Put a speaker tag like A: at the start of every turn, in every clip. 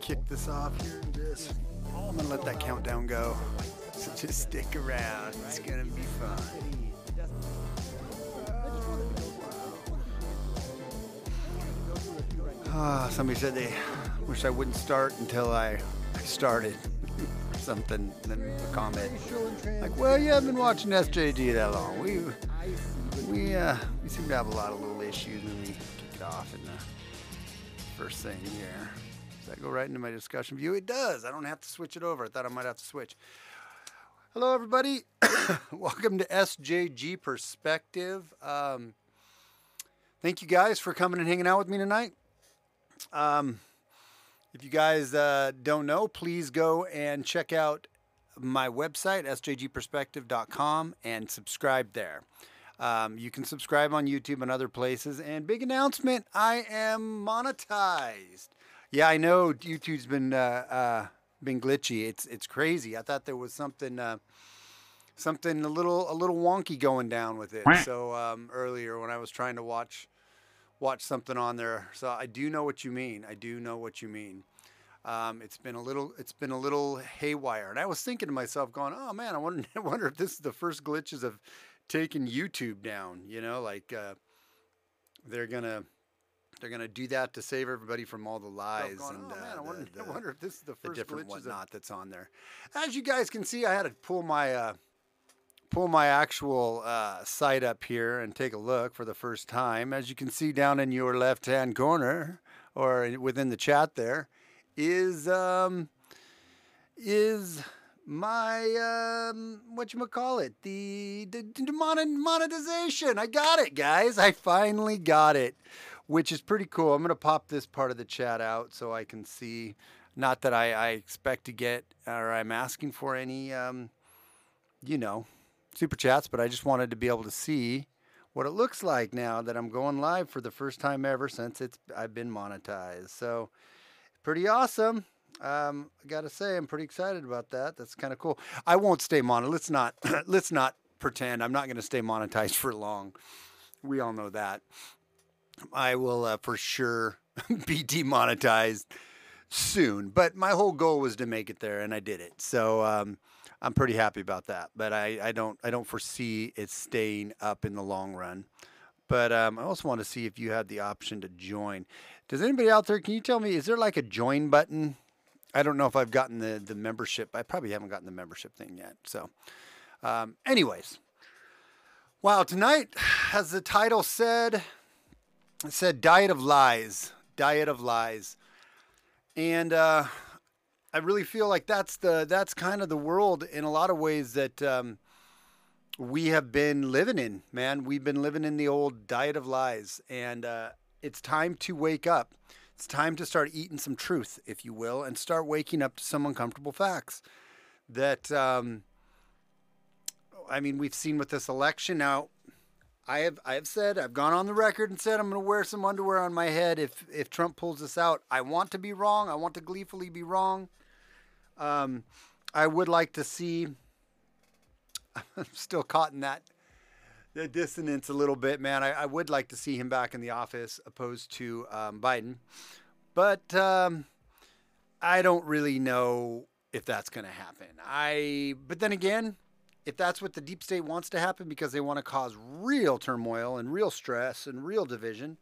A: kick this off here in just. I'm gonna let that countdown go. So just stick around. It's gonna be fun. Ah, somebody said they wish I wouldn't start until I, started or something. Then a comment like, "Well, you haven't been watching SJG that long. We we uh we seem to have a lot of little issues when we kick it off in the first thing here." That go right into my discussion view? It does. I don't have to switch it over. I thought I might have to switch. Hello, everybody. Welcome to SJG Perspective. Um, thank you guys for coming and hanging out with me tonight. Um, if you guys uh, don't know, please go and check out my website, sjgperspective.com, and subscribe there. Um, you can subscribe on YouTube and other places. And big announcement I am monetized. Yeah, I know YouTube's been. Uh, uh, been glitchy. It's it's crazy. I thought there was something uh, something a little a little wonky going down with it. So um, earlier when I was trying to watch watch something on there, so I do know what you mean. I do know what you mean. Um, it's been a little it's been a little haywire, and I was thinking to myself, going, "Oh man, I wonder I wonder if this is the first glitches of taking YouTube down." You know, like uh, they're gonna they're gonna do that to save everybody from all the lies
B: going,
A: and
B: "Oh, man, I
A: uh,
B: wonder-
A: the,
B: I wonder if this is the
A: the different
B: glitches of-
A: whatnot that's on there. As you guys can see, I had to pull my uh, pull my actual uh, site up here and take a look for the first time. As you can see down in your left hand corner or within the chat there is um, is my um, what you call it the, the, the monet- monetization. I got it, guys. I finally got it, which is pretty cool. I'm gonna pop this part of the chat out so I can see. Not that I, I expect to get or I'm asking for any, um, you know, super chats, but I just wanted to be able to see what it looks like now that I'm going live for the first time ever since it's I've been monetized. So pretty awesome. Um, I gotta say, I'm pretty excited about that. That's kind of cool. I won't stay mono. Let's not let's not pretend I'm not going to stay monetized for long. We all know that. I will uh, for sure be demonetized soon. But my whole goal was to make it there, and I did it. So um, I'm pretty happy about that. But I, I don't I don't foresee it staying up in the long run. But um, I also want to see if you had the option to join. Does anybody out there? Can you tell me? Is there like a join button? I don't know if I've gotten the the membership. I probably haven't gotten the membership thing yet. So, um, anyways, wow. Tonight, as the title said, it said "Diet of Lies." Diet of lies, and uh, I really feel like that's the that's kind of the world in a lot of ways that. Um, we have been living in, man. We've been living in the old diet of lies, and uh, it's time to wake up. It's time to start eating some truth, if you will, and start waking up to some uncomfortable facts. That, um, I mean, we've seen with this election now. I have I have said I've gone on the record and said I'm going to wear some underwear on my head if if Trump pulls this out. I want to be wrong. I want to gleefully be wrong. Um, I would like to see. I'm still caught in that the dissonance a little bit, man. I, I would like to see him back in the office opposed to um, Biden, but um, I don't really know if that's going to happen. I, but then again, if that's what the deep state wants to happen because they want to cause real turmoil and real stress and real division,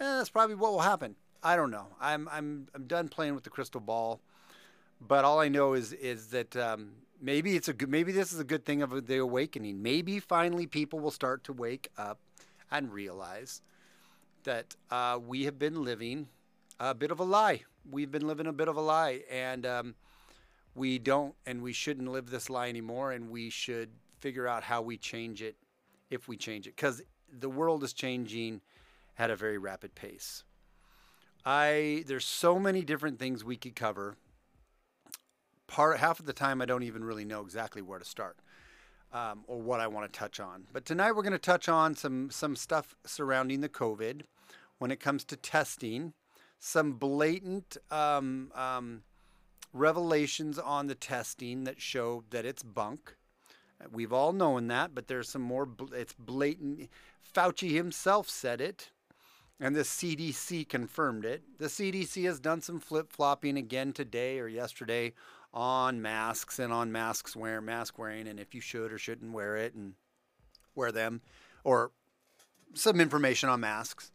A: eh, that's probably what will happen. I don't know. I'm I'm I'm done playing with the crystal ball. But all I know is is that um, maybe it's a good, maybe this is a good thing of the awakening. Maybe finally people will start to wake up and realize that uh, we have been living a bit of a lie. We've been living a bit of a lie, and um, we don't and we shouldn't live this lie anymore. And we should figure out how we change it, if we change it, because the world is changing at a very rapid pace. I there's so many different things we could cover part half of the time I don't even really know exactly where to start um, or what I want to touch on. But tonight we're going to touch on some some stuff surrounding the COVID when it comes to testing, some blatant um, um, revelations on the testing that show that it's bunk. We've all known that, but there's some more. It's blatant. Fauci himself said it. and the CDC confirmed it. The CDC has done some flip flopping again today or yesterday on masks and on masks wear mask wearing and if you should or shouldn't wear it and wear them or some information on masks.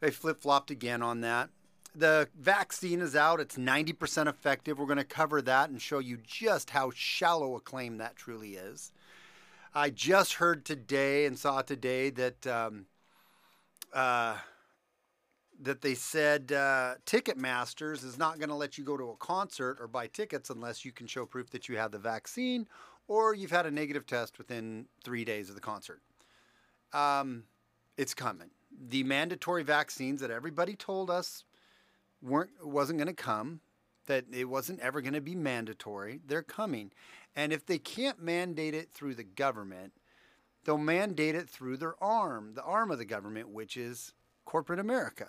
A: They flip flopped again on that. The vaccine is out. It's 90% effective. We're going to cover that and show you just how shallow a claim that truly is. I just heard today and saw today that um, uh, that they said uh, Ticketmasters is not going to let you go to a concert or buy tickets unless you can show proof that you have the vaccine or you've had a negative test within three days of the concert. Um, it's coming. The mandatory vaccines that everybody told us weren't wasn't going to come, that it wasn't ever going to be mandatory. They're coming, and if they can't mandate it through the government, they'll mandate it through their arm, the arm of the government, which is corporate America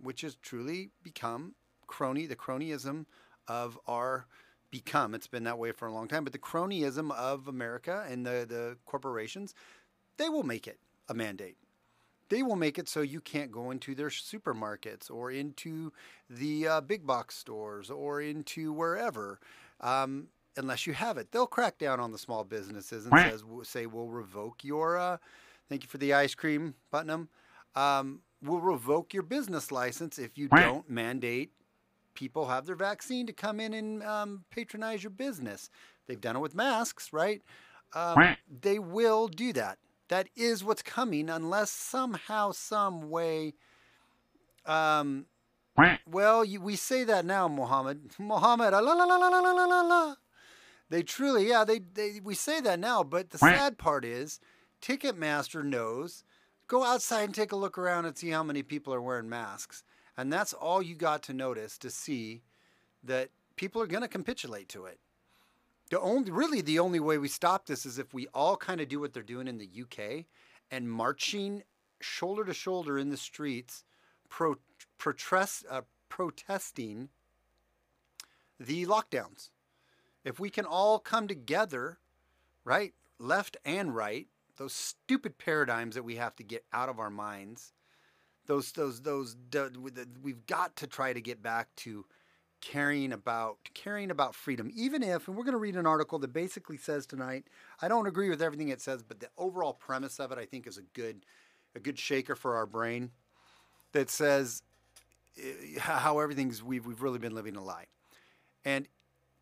A: which has truly become crony, the cronyism of our become. It's been that way for a long time, but the cronyism of America and the, the corporations, they will make it a mandate. They will make it so you can't go into their supermarkets or into the uh, big box stores or into wherever um, unless you have it. They'll crack down on the small businesses and says, say, we'll revoke your, uh, thank you for the ice cream, Putnam. Um, will revoke your business license if you don't mandate people have their vaccine to come in and um, patronize your business. They've done it with masks, right? Um, they will do that. That is what's coming, unless somehow, some way. Um, well, you, we say that now, Muhammad. Muhammad, la la la la la la la la. They truly, yeah, they, they we say that now, but the sad part is, Ticketmaster knows Go outside and take a look around and see how many people are wearing masks. And that's all you got to notice to see that people are going to capitulate to it. The only, really, the only way we stop this is if we all kind of do what they're doing in the UK and marching shoulder to shoulder in the streets, pro, protest, uh, protesting the lockdowns. If we can all come together, right, left and right, those stupid paradigms that we have to get out of our minds those those those we've got to try to get back to caring about caring about freedom even if and we're going to read an article that basically says tonight i don't agree with everything it says but the overall premise of it i think is a good a good shaker for our brain that says eh, how everything's we've, we've really been living a lie. And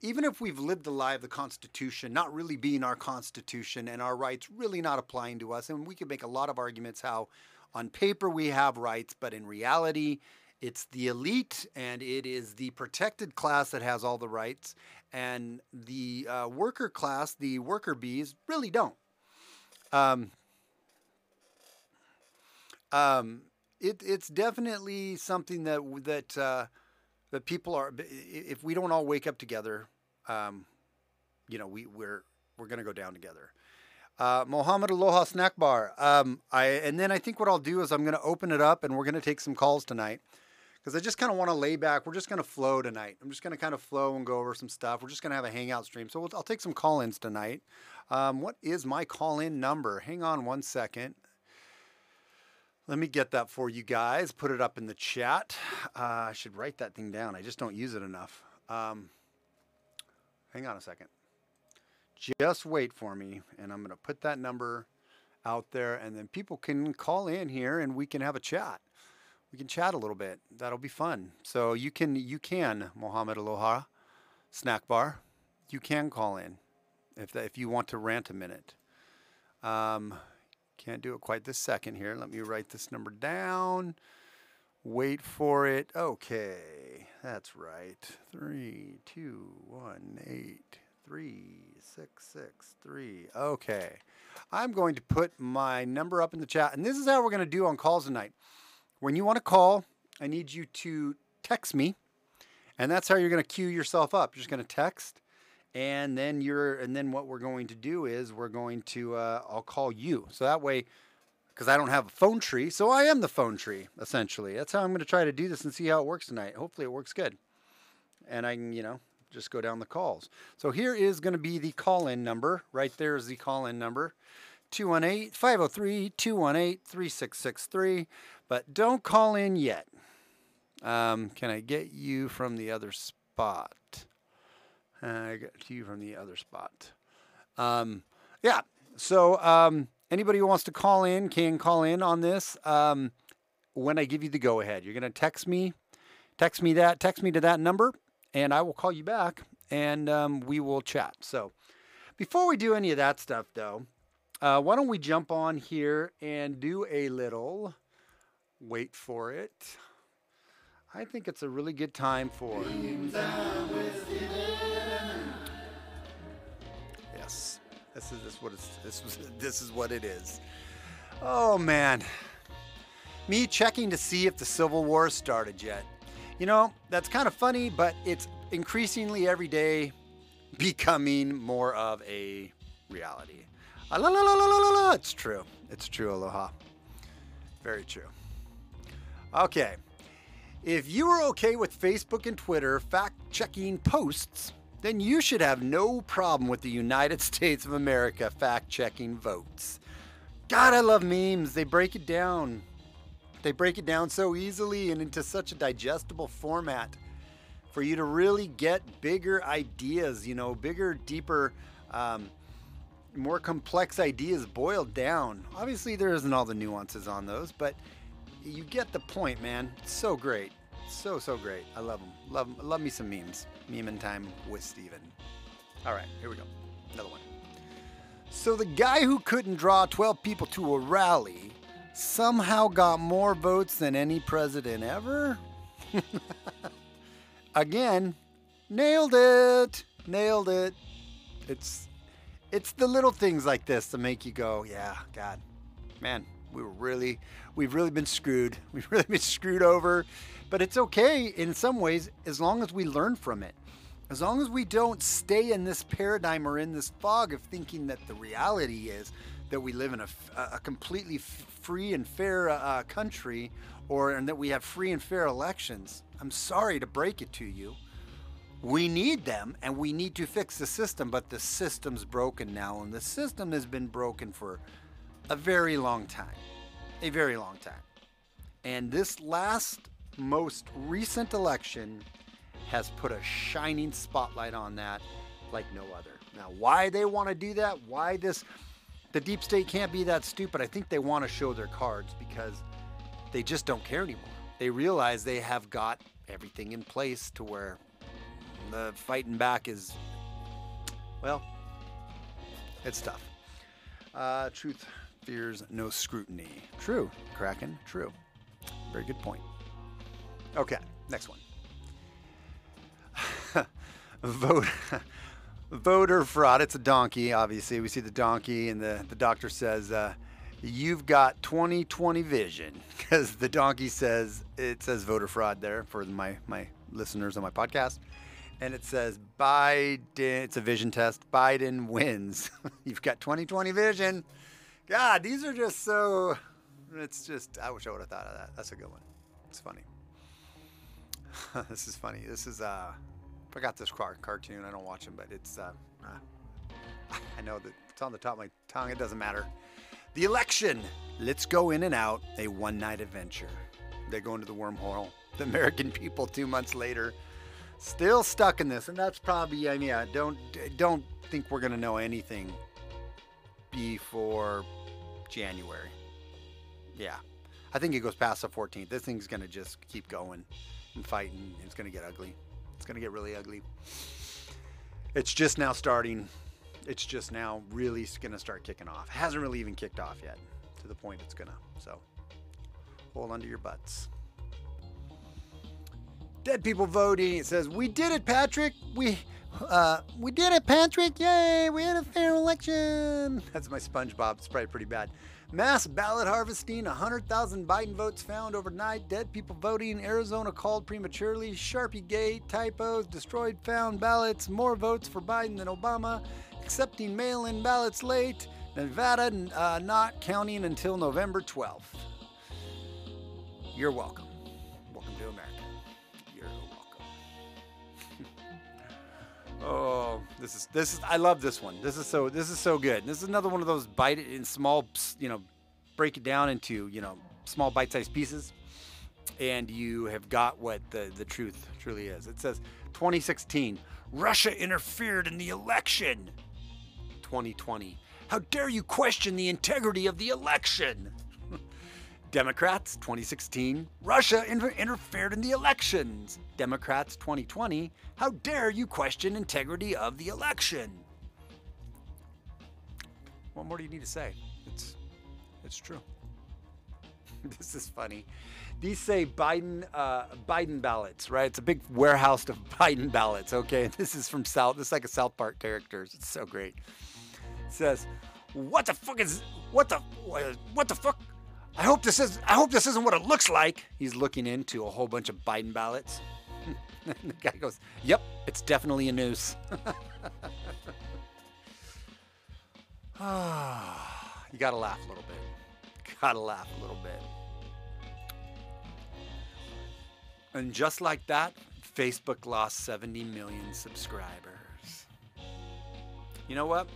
A: even if we've lived the lie of the Constitution not really being our Constitution and our rights really not applying to us, and we could make a lot of arguments how on paper we have rights, but in reality, it's the elite and it is the protected class that has all the rights, and the uh, worker class, the worker bees, really don't. Um, um, it, it's definitely something that that uh, that people are if we don't all wake up together um, you know we we're we're gonna go down together uh, Mohammed Aloha Snack Bar. Um, I and then I think what I'll do is I'm gonna open it up and we're gonna take some calls tonight because I just kind of want to lay back. We're just gonna flow tonight. I'm just gonna kind of flow and go over some stuff. We're just gonna have a hangout stream. So we'll, I'll take some call-ins tonight. Um, what is my call-in number? Hang on one second. Let me get that for you guys. Put it up in the chat. Uh, I should write that thing down. I just don't use it enough. Um, hang on a second. Just wait for me, and I'm going to put that number out there, and then people can call in here, and we can have a chat. We can chat a little bit. That'll be fun. So you can you can Mohammed Aloha Snack Bar. You can call in if if you want to rant a minute. Um, can't do it quite this second here. Let me write this number down. Wait for it. Okay, that's right. Three, two, one, eight, three, six, six, three. Okay. I'm going to put my number up in the chat. And this is how we're going to do on calls tonight. When you want to call, I need you to text me. And that's how you're going to queue yourself up. You're just going to text and then you're and then what we're going to do is we're going to uh, I'll call you. So that way because I don't have a phone tree so I am the phone tree essentially. That's how I'm going to try to do this and see how it works tonight. Hopefully it works good and I can you know just go down the calls. So here is going to be the call-in number. Right there is the call-in number 218 503 218 3663. But don't call in yet. Um, can I get you from the other spot? Uh, I got you from the other spot. Um, yeah. So um, anybody who wants to call in can call in on this um, when I give you the go ahead. You're going to text me, text me that, text me to that number, and I will call you back and um, we will chat. So before we do any of that stuff, though, uh, why don't we jump on here and do a little wait for it. I think it's a really good time for. Yes, this is this what it's this was this is what it is. Oh man, me checking to see if the Civil War started yet. You know that's kind of funny, but it's increasingly every day becoming more of a reality. Ah, la, la, la, la, la, la. It's true. It's true, Aloha. Very true. Okay. If you are okay with Facebook and Twitter fact checking posts, then you should have no problem with the United States of America fact checking votes. God, I love memes. They break it down. They break it down so easily and into such a digestible format for you to really get bigger ideas, you know, bigger, deeper, um, more complex ideas boiled down. Obviously, there isn't all the nuances on those, but you get the point, man. So great. So, so great. I love them. Love, love me some memes. Meme in time with Steven. All right, here we go. Another one. So, the guy who couldn't draw 12 people to a rally somehow got more votes than any president ever? Again, nailed it. Nailed it. It's it's the little things like this that make you go, yeah, God, man, we were really, we've really been screwed. We've really been screwed over. But it's okay in some ways as long as we learn from it. As long as we don't stay in this paradigm or in this fog of thinking that the reality is that we live in a, a completely free and fair uh, country or and that we have free and fair elections. I'm sorry to break it to you. We need them and we need to fix the system, but the system's broken now, and the system has been broken for a very long time. A very long time. And this last, most recent election has put a shining spotlight on that like no other. Now, why they want to do that, why this, the deep state can't be that stupid, I think they want to show their cards because they just don't care anymore. They realize they have got everything in place to where the fighting back is, well, it's tough. Uh, truth fears no scrutiny. True, Kraken, true. Very good point. Okay, next one. Vote. Voter fraud. It's a donkey, obviously. We see the donkey, and the, the doctor says, uh, You've got 2020 vision. Because the donkey says, it says voter fraud there for my, my listeners on my podcast. And it says, Biden, it's a vision test. Biden wins. You've got 2020 vision. God, these are just so. It's just. I wish I would have thought of that. That's a good one. It's funny. this is funny. This is. uh Forgot this car- cartoon. I don't watch them, but it's. Uh, uh, I know that it's on the top of my tongue. It doesn't matter. The election. Let's go in and out. A one night adventure. They go into the wormhole. The American people, two months later, still stuck in this, and that's probably. I mean, yeah. Don't don't think we're gonna know anything before January. Yeah. I think it goes past the 14th. This thing's to just keep going and fighting. It's to get ugly. It's to get really ugly. It's just now starting. It's just now really to start kicking off. It hasn't really even kicked off yet to the point it's to. So hold on to your butts. Dead people voting. It says, We did it, Patrick. We uh, we did it, Patrick! Yay! We had a fair election! That's my SpongeBob. It's probably pretty bad. Mass ballot harvesting, 100,000 Biden votes found overnight, dead people voting, Arizona called prematurely, Sharpie gate, typos, destroyed found ballots, more votes for Biden than Obama, accepting mail in ballots late, Nevada uh, not counting until November 12th. You're welcome. Welcome Oh, This is this is I love this one. This is so this is so good. This is another one of those bite it in small, you know, break it down into you know small bite-sized pieces, and you have got what the the truth truly is. It says 2016, Russia interfered in the election. 2020, how dare you question the integrity of the election? Democrats 2016, Russia inter- interfered in the elections. Democrats 2020, how dare you question integrity of the election? What more do you need to say? It's it's true. this is funny. These say Biden uh, Biden ballots, right? It's a big warehouse of Biden ballots. Okay, this is from South. This is like a South Park characters. It's so great. It says, "What the fuck is what the what the fuck I hope this is I hope this isn't what it looks like. He's looking into a whole bunch of Biden ballots. the guy goes, "Yep, it's definitely a noose." you got to laugh a little bit. Got to laugh a little bit. And just like that, Facebook lost 70 million subscribers. You know what?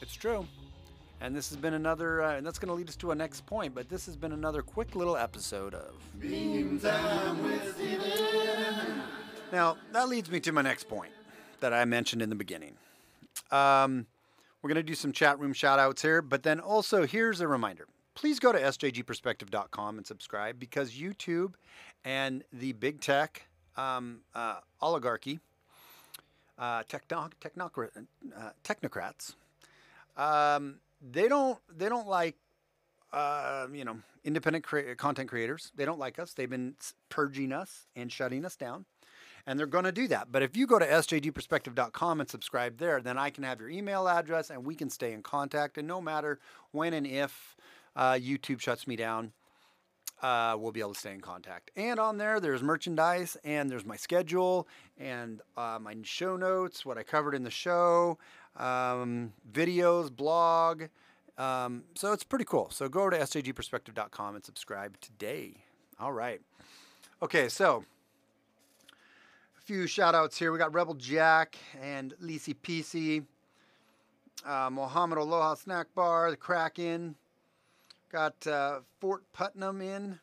A: It's true. And this has been another, uh, and that's going to lead us to a next point, but this has been another quick little episode of Now, that leads me to my next point that I mentioned in the beginning. Um, we're going to do some chat room shout outs here, but then also here's a reminder. Please go to sjgperspective.com and subscribe because YouTube and the big tech um, uh, oligarchy, uh, techno- technocrat, uh, technocrats, um, they don't they don't like uh, you know independent cre- content creators. They don't like us. They've been purging us and shutting us down. And they're going to do that. But if you go to sjgperspective.com and subscribe there, then I can have your email address and we can stay in contact. And no matter when and if uh, YouTube shuts me down, uh, we'll be able to stay in contact. And on there, there's merchandise and there's my schedule and uh, my show notes, what I covered in the show, um, videos, blog. Um, so it's pretty cool. So go over to sjgperspective.com and subscribe today. All right. Okay, so a few shout outs here. We got Rebel Jack and Lisi PC, uh, Mohammed Aloha Snack Bar, the Kraken. Got uh, Fort Putnam in.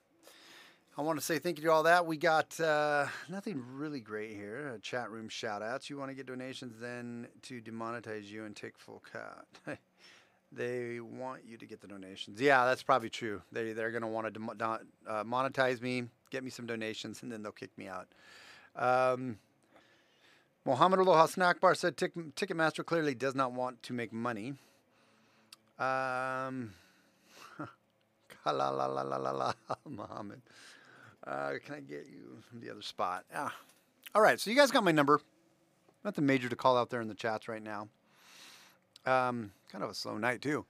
A: I want to say thank you to all that. We got uh, nothing really great here. Chat room shout outs. You want to get donations then to demonetize you and take full cut. they want you to get the donations. Yeah, that's probably true. They, they're going to want to dem- uh, monetize me, get me some donations, and then they'll kick me out. Um, Mohammed Aloha Snack Bar said Ticketmaster clearly does not want to make money. Um, Mohammed. Uh, can I get you the other spot? Ah. All right, so you guys got my number. Nothing major to call out there in the chats right now. Um, kind of a slow night, too.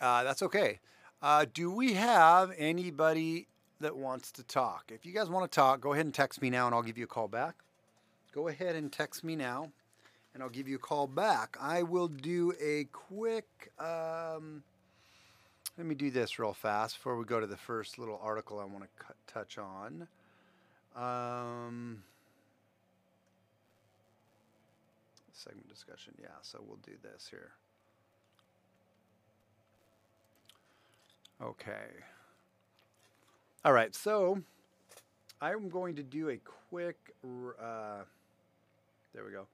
A: Uh, that's okay. Uh, do we have anybody that wants to talk? If you guys want to talk, go ahead and text me now and I'll give you a call back. Go ahead and text me now and I'll give you a call back. I will do a quick. Um, let me do this real fast before we go to the first little article I want to cut, touch on. Um, segment discussion, yeah, so we'll do this here. Okay. All right, so I'm going to do a quick, uh, there we go.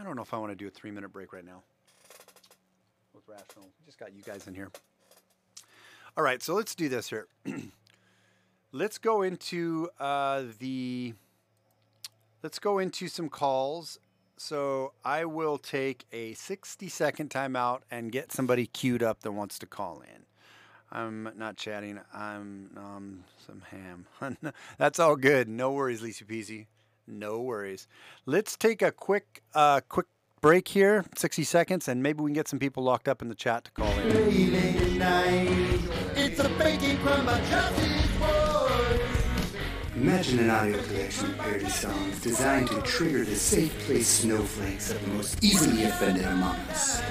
A: I don't know if I want to do a three minute break right now Rational. Just got you guys in here. All right, so let's do this here. let's go into uh, the. Let's go into some calls. So I will take a 60 second timeout and get somebody queued up that wants to call in. I'm not chatting. I'm um, some ham. That's all good. No worries, Lisa Peasy. No worries. Let's take a quick, uh, quick break here, 60 seconds, and maybe we can get some people locked up in the chat to call in.
B: Imagine an audio collection of parody songs designed to trigger the safe place snowflakes of the most easily offended among us.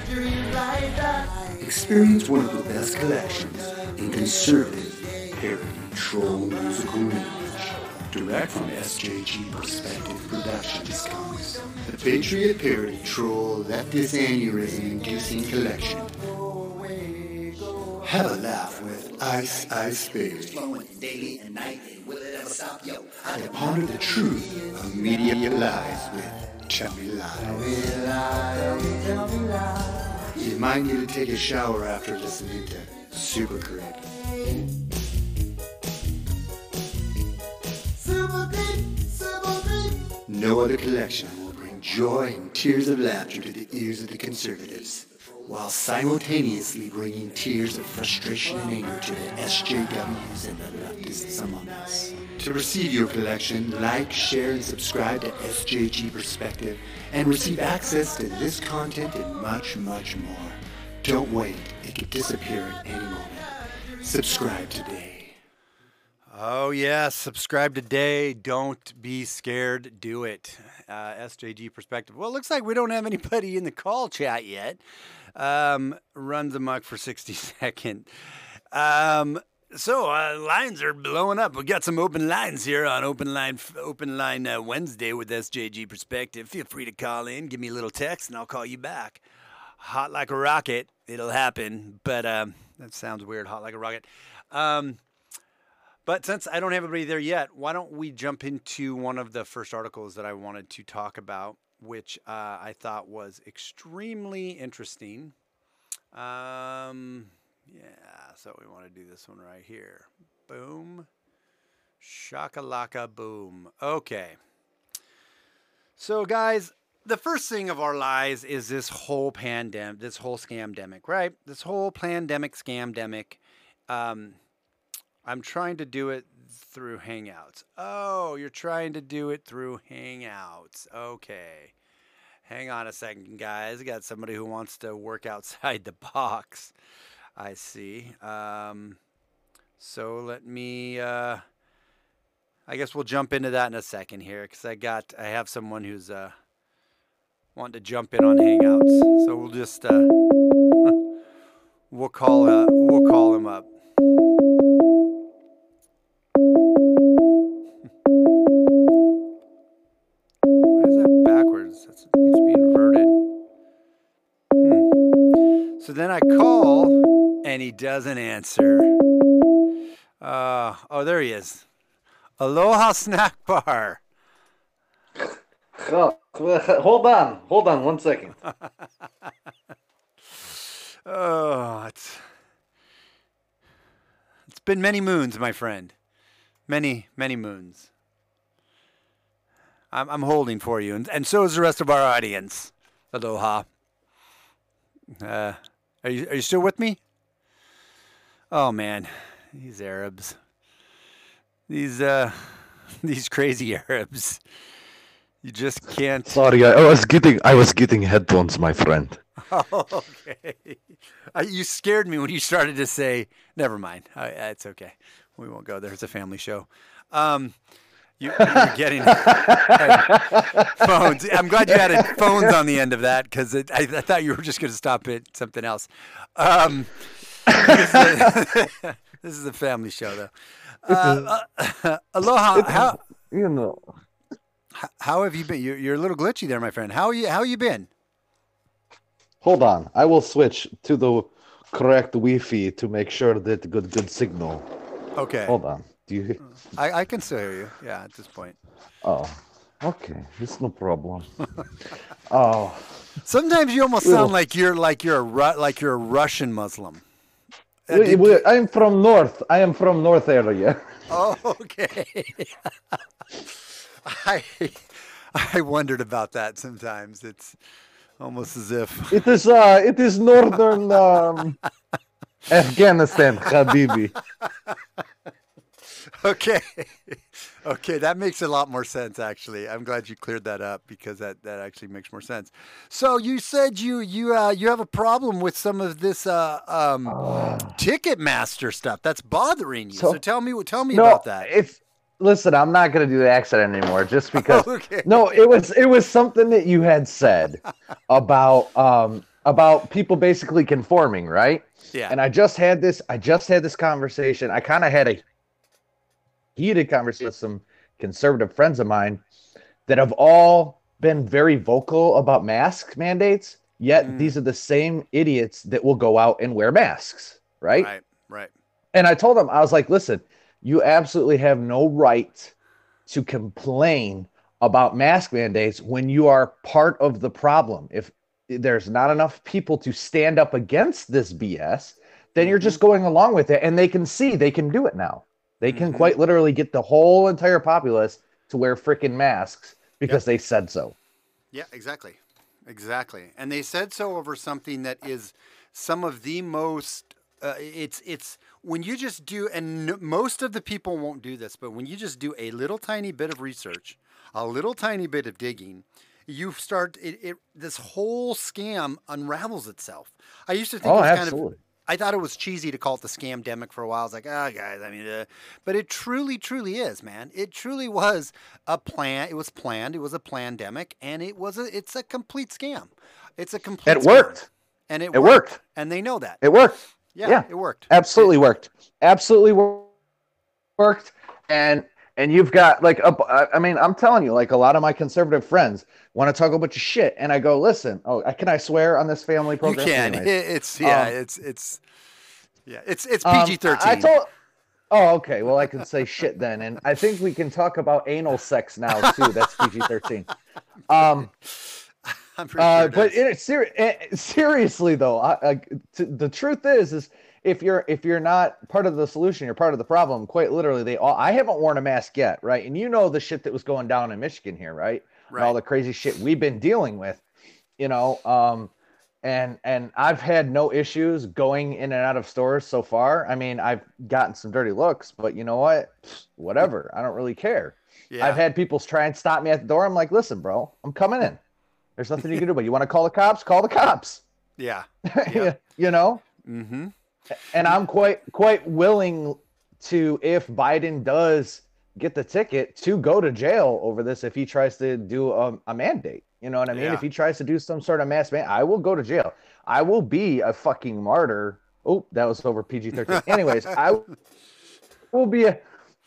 B: Experience one of the best collections in conservative parody troll musical range. Direct from SJG Perspective Productions comes the Patriot Parody Troll Leftist Aneurysm Inducing Collection. Have a laugh with Ice Ice Baby.
C: flowing daily and nightly. Will it ever stop? Yo, I
B: ponder the truth of media lies with Chummy Lies. You might need to take a shower after listening to Super Correct. No other collection will bring joy and tears of laughter to the ears of the conservatives, while simultaneously bringing tears of frustration and anger to the SJWs and the leftists among us. To receive your collection, like, share, and subscribe to SJG Perspective and receive access to this content and much, much more. Don't wait, it could disappear at any moment. Subscribe today.
A: Oh, yes. Subscribe today. Don't be scared. Do it. Uh, SJG perspective. Well, it looks like we don't have anybody in the call chat yet. Um, runs amok for 60 second. Um, so uh, lines are blowing up. We got some open lines here on Open Line Open Line uh, Wednesday with SJG Perspective. Feel free to call in, give me a little text, and I'll call you back. Hot like a rocket, it'll happen. But um, that sounds weird. Hot like a rocket. Um, but since I don't have everybody there yet, why don't we jump into one of the first articles that I wanted to talk about, which uh, I thought was extremely interesting. Um, yeah, so we want to do this one right here. Boom. Shakalaka boom. Okay. So, guys, the first thing of our lives is this whole pandemic, this whole scamdemic, right? This whole pandemic, scamdemic. Um, I'm trying to do it through Hangouts. Oh, you're trying to do it through Hangouts. Okay. Hang on a second, guys. I got somebody who wants to work outside the box. I see. Um, so let me. Uh, I guess we'll jump into that in a second here because I got. I have someone who's uh, wanting to jump in on Hangouts. So we'll just. Uh, we'll call. Uh, we'll call him up. Then I call, and he doesn't answer. Uh, oh, there he is. Aloha Snack Bar.
D: Oh, hold on, hold on one second.
A: Oh, it's it's been many moons, my friend. Many, many moons. I'm I'm holding for you, and and so is the rest of our audience. Aloha. Uh, are you are you still with me? Oh man, these Arabs. These uh, these crazy Arabs. You just can't.
E: Sorry, I was getting I was getting headphones, my friend.
A: Oh, okay. Uh, you scared me when you started to say, never mind. It's okay. We won't go there. It's a family show. Um, you, you're getting phones. I'm glad you added phones on the end of that because I, I thought you were just going to stop at something else. Um, this, is a, this is a family show, though. Uh, uh, aloha. How,
E: You know,
A: how have you been? You're, you're a little glitchy there, my friend. How are you? How you been?
E: hold on. I will switch to the correct Wi-Fi to make sure that good good signal.
A: Okay.
E: Hold on. Do you?
A: I, I can still hear you. Yeah, at this point.
E: Oh, okay. It's no problem. oh,
A: Sometimes you almost sound like you're like you're a Ru- like you're a Russian Muslim. Uh,
E: we, we, I'm from north. I am from north area.
A: Oh, okay. I I wondered about that sometimes. It's almost as if
E: It is uh, it is northern um, Afghanistan, Habibi.
A: Okay, okay, that makes a lot more sense. Actually, I'm glad you cleared that up because that that actually makes more sense. So you said you you uh, you have a problem with some of this uh, um, Ticketmaster stuff that's bothering you. So,
E: So-
A: tell me tell me
E: no,
A: about that.
E: If listen, I'm not gonna do the accent anymore, just because.
A: Okay.
E: No, it was it was something that you had said about um about people basically conforming, right?
A: Yeah.
E: And I just had this I just had this conversation. I kind of had a heated conversation with some conservative friends of mine that have all been very vocal about mask mandates, yet
A: Mm.
E: these are the same idiots that will go out and wear masks, right?
A: Right. Right.
E: And I told them, I was like, listen, you absolutely have no right to complain about mask mandates when you are part of the problem. If there's not enough people to stand up against this BS, then you're just going along with it. And they can see they can do it now. They can
A: Mhm.
E: quite literally get the whole entire populace to wear freaking masks because they said so.
A: Yeah, exactly. Exactly. And they said so over something that is some of the most uh, it's it's when you just do and n- most of the people won't do this, but when you just do a little tiny bit of research, a little tiny bit of digging, you start it, it this whole scam unravels itself. I used to think
E: Oh,
A: it was kind
E: absolutely.
A: of I thought it was cheesy to call it the scam demic for a while. I was like, oh, guys, I mean, uh, but it truly, truly is, man. It truly was a plan. It was planned. It was a pandemic, and it was a. It's a complete scam. It's a complete.
E: It
A: scam.
E: worked.
A: and it,
E: It
A: worked.
E: worked.
A: and they know that.
E: It worked.
A: yeah,
E: yeah.
A: it worked.
E: absolutely worked absolutely wor- worked and and you've got like a, I- mean i'm telling you like a lot of my conservative friends want to talk a bunch of shit and i go listen oh can i swear on this family
A: You
E: program
A: can. It,
E: Anyways.
A: it's yeah.
E: Um,
A: it's it's yeah. It's it's
E: Um,
A: PG thirteen.
E: I told. Oh, okay. Well, I can say shit then, and I think we can talk about anal sex now too. That's PG thirteen. Um,
A: I'm pretty
E: uh,
A: sure it
E: but in it, ser- eh, seriously though, I, I, t- the truth is, is if you're if you're not part of the solution, you're part of the problem. Quite literally, they all. I haven't worn a mask yet, right? And you know the shit that was going down in Michigan here, right? And all
A: Right.
E: the crazy shit we've been dealing with, you know. Um, and and I've had no issues going in and out of stores so far. I mean, I've gotten some dirty looks, but you know what? Whatever. I don't really care.
A: yeah.
E: I've had people try and stop me at the door. I'm like, listen, bro, I'm coming in. There's nothing you can do. But you want to call the cops? Call the cops.
A: yeah. Yeah.
E: you know.
A: Mm-hmm.
E: And I'm quite quite willing to, if Biden does get the ticket, to go to jail over this if he tries to do a, a mandate. You know what I mean?
A: Yeah.
E: If he tries to do some sort of mass man, I will go to jail. I will be a fucking martyr. Oh, that was over PG-13. Anyways, I will be a,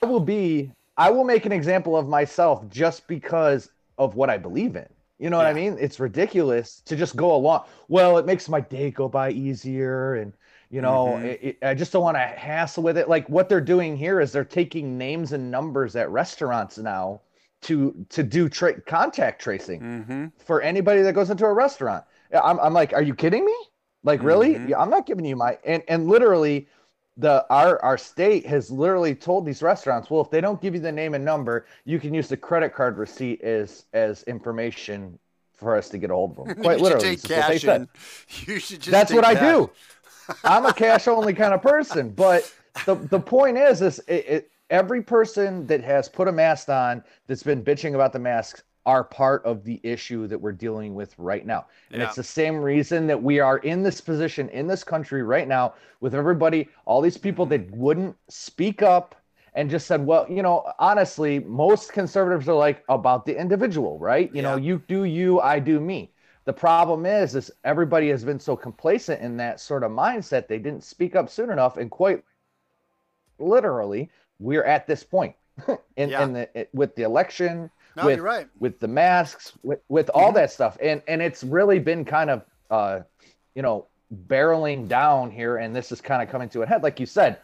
E: I will be I will make an example of myself just because of what I believe in. You know what I mean? It's ridiculous to just go along. Well, it makes my day go by easier, and you know,
A: Mhm.
E: it, it- I just don't want to hassle with it. Like what they're doing here is they're taking names and numbers at restaurants now to to do tra- contact tracing
A: Mm-hmm.
E: for anybody that goes into a restaurant. I'm, I'm like, are you kidding me? Like, really?
A: Mhm.
E: I'm not giving you my and and literally, the our our state has literally told these restaurants, well, if they don't give you the name and number, you can use the credit card receipt as as information for us to get a hold of them. Quite
A: you
E: literally,
A: should
E: this
A: take
E: is what they said.
A: in. You should just.
E: That's
A: take
E: what I do. I'm a cash only kind of person, but the the point is, is it, it, every person that has put a mask on that's been bitching about the masks are part of the issue that we're dealing with right now. And
A: Yeah.
E: it's the same reason that we are in this position in this country right now with everybody, all these people that wouldn't speak up and just said, well, you know, honestly, most conservatives are like about the individual, right? You know, you do you, I do me. The problem is, is everybody has been so complacent in that sort of mindset they didn't speak up soon enough, and quite literally, we're at this point in,
A: Yeah.
E: in the it, with the election,
A: No,
E: with
A: you're right.
E: with the masks, with with all
A: Mhm.
E: that stuff, and and it's really been kind of uh, you know, barreling down here, and this is kind of coming to a head, like you said.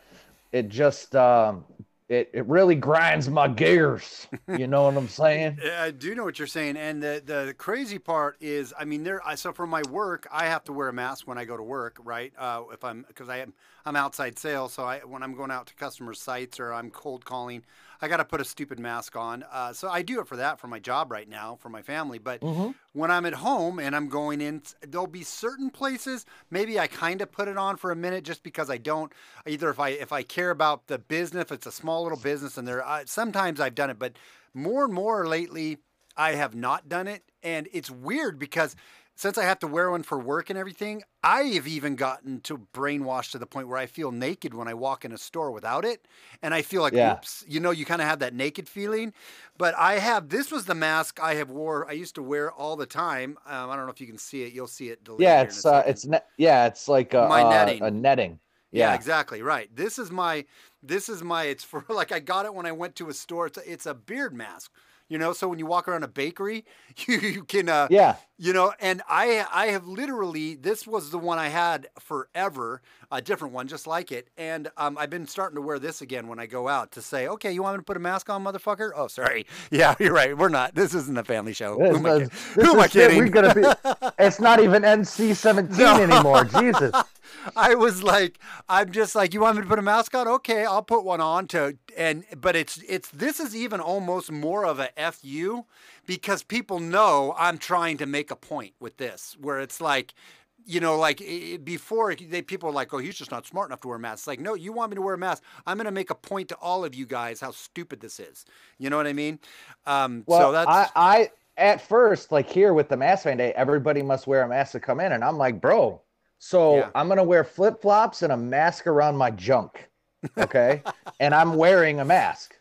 E: It just um, it it really grinds my gears. You know what I'm saying?
A: Yeah, I do know what you're saying, and the the crazy part is, I mean, there. I so for my work, I have to wear a mask when I go to work, right? Uh, if I'm because I am I'm outside sales, so I when I'm going out to customer sites or I'm cold calling, I got to put a stupid mask on. Uh, so I do it for that for my job right now for my family. But
E: Mhm.
A: when I'm at home and I'm going in, there'll be certain places maybe I kind of put it on for a minute just because I don't either if I if I care about the business, if it's a small little business, and there uh, sometimes I've done it, but more and more lately I have not done it, and it's weird because since I have to wear one for work and everything, I have even gotten to brainwashed to the point where I feel naked when I walk in a store without it, and I feel like,
E: Yeah.
A: oops, you know, you kind of have that naked feeling. But I have this was the mask I have wore. I used to wear all the time. Um, I don't know if you can see it. You'll see it.
E: Yeah,
A: here in a
E: it's uh, it's ne- yeah, it's like a,
A: My
E: uh,
A: netting.
E: a netting.
A: Yeah,
E: Yeah,
A: exactly. Right. This is my this is my it's for like I got it when I went to a store. It's a, it's a beard mask. You know, so when you walk around a bakery, you, you can, uh,
E: Yeah.
A: You know, and I I have literally this was the one I had forever, a different one just like it, and um, I've been starting to wear this again when I go out to say, okay, you want me to put a mask on, motherfucker? Oh, sorry, yeah, you're right, we're not. This isn't a family show. Who am I, kid- who am I kidding?
E: We're gonna be. It's not even NC seventeen
A: No.
E: anymore. Jesus.
A: I was like, I'm just like, you want me to put a mask on? Okay, I'll put one on to and but it's it's this is even almost more of a fu because people know I'm trying to make a point with this where it's like you know, like before they people are like, "Oh, he's just not smart enough to wear a mask." It's like, no, you want me to wear a mask? I'm going to make a point to all of you guys how stupid this is. You know what I mean? Um,
E: Well,
A: so that's
E: I, I at first like here with the mask mandate, everybody must wear a mask to come in, and I'm like, bro. So
A: Yeah.
E: I'm gonna wear flip flops and a mask around my junk, okay? and I'm wearing a mask.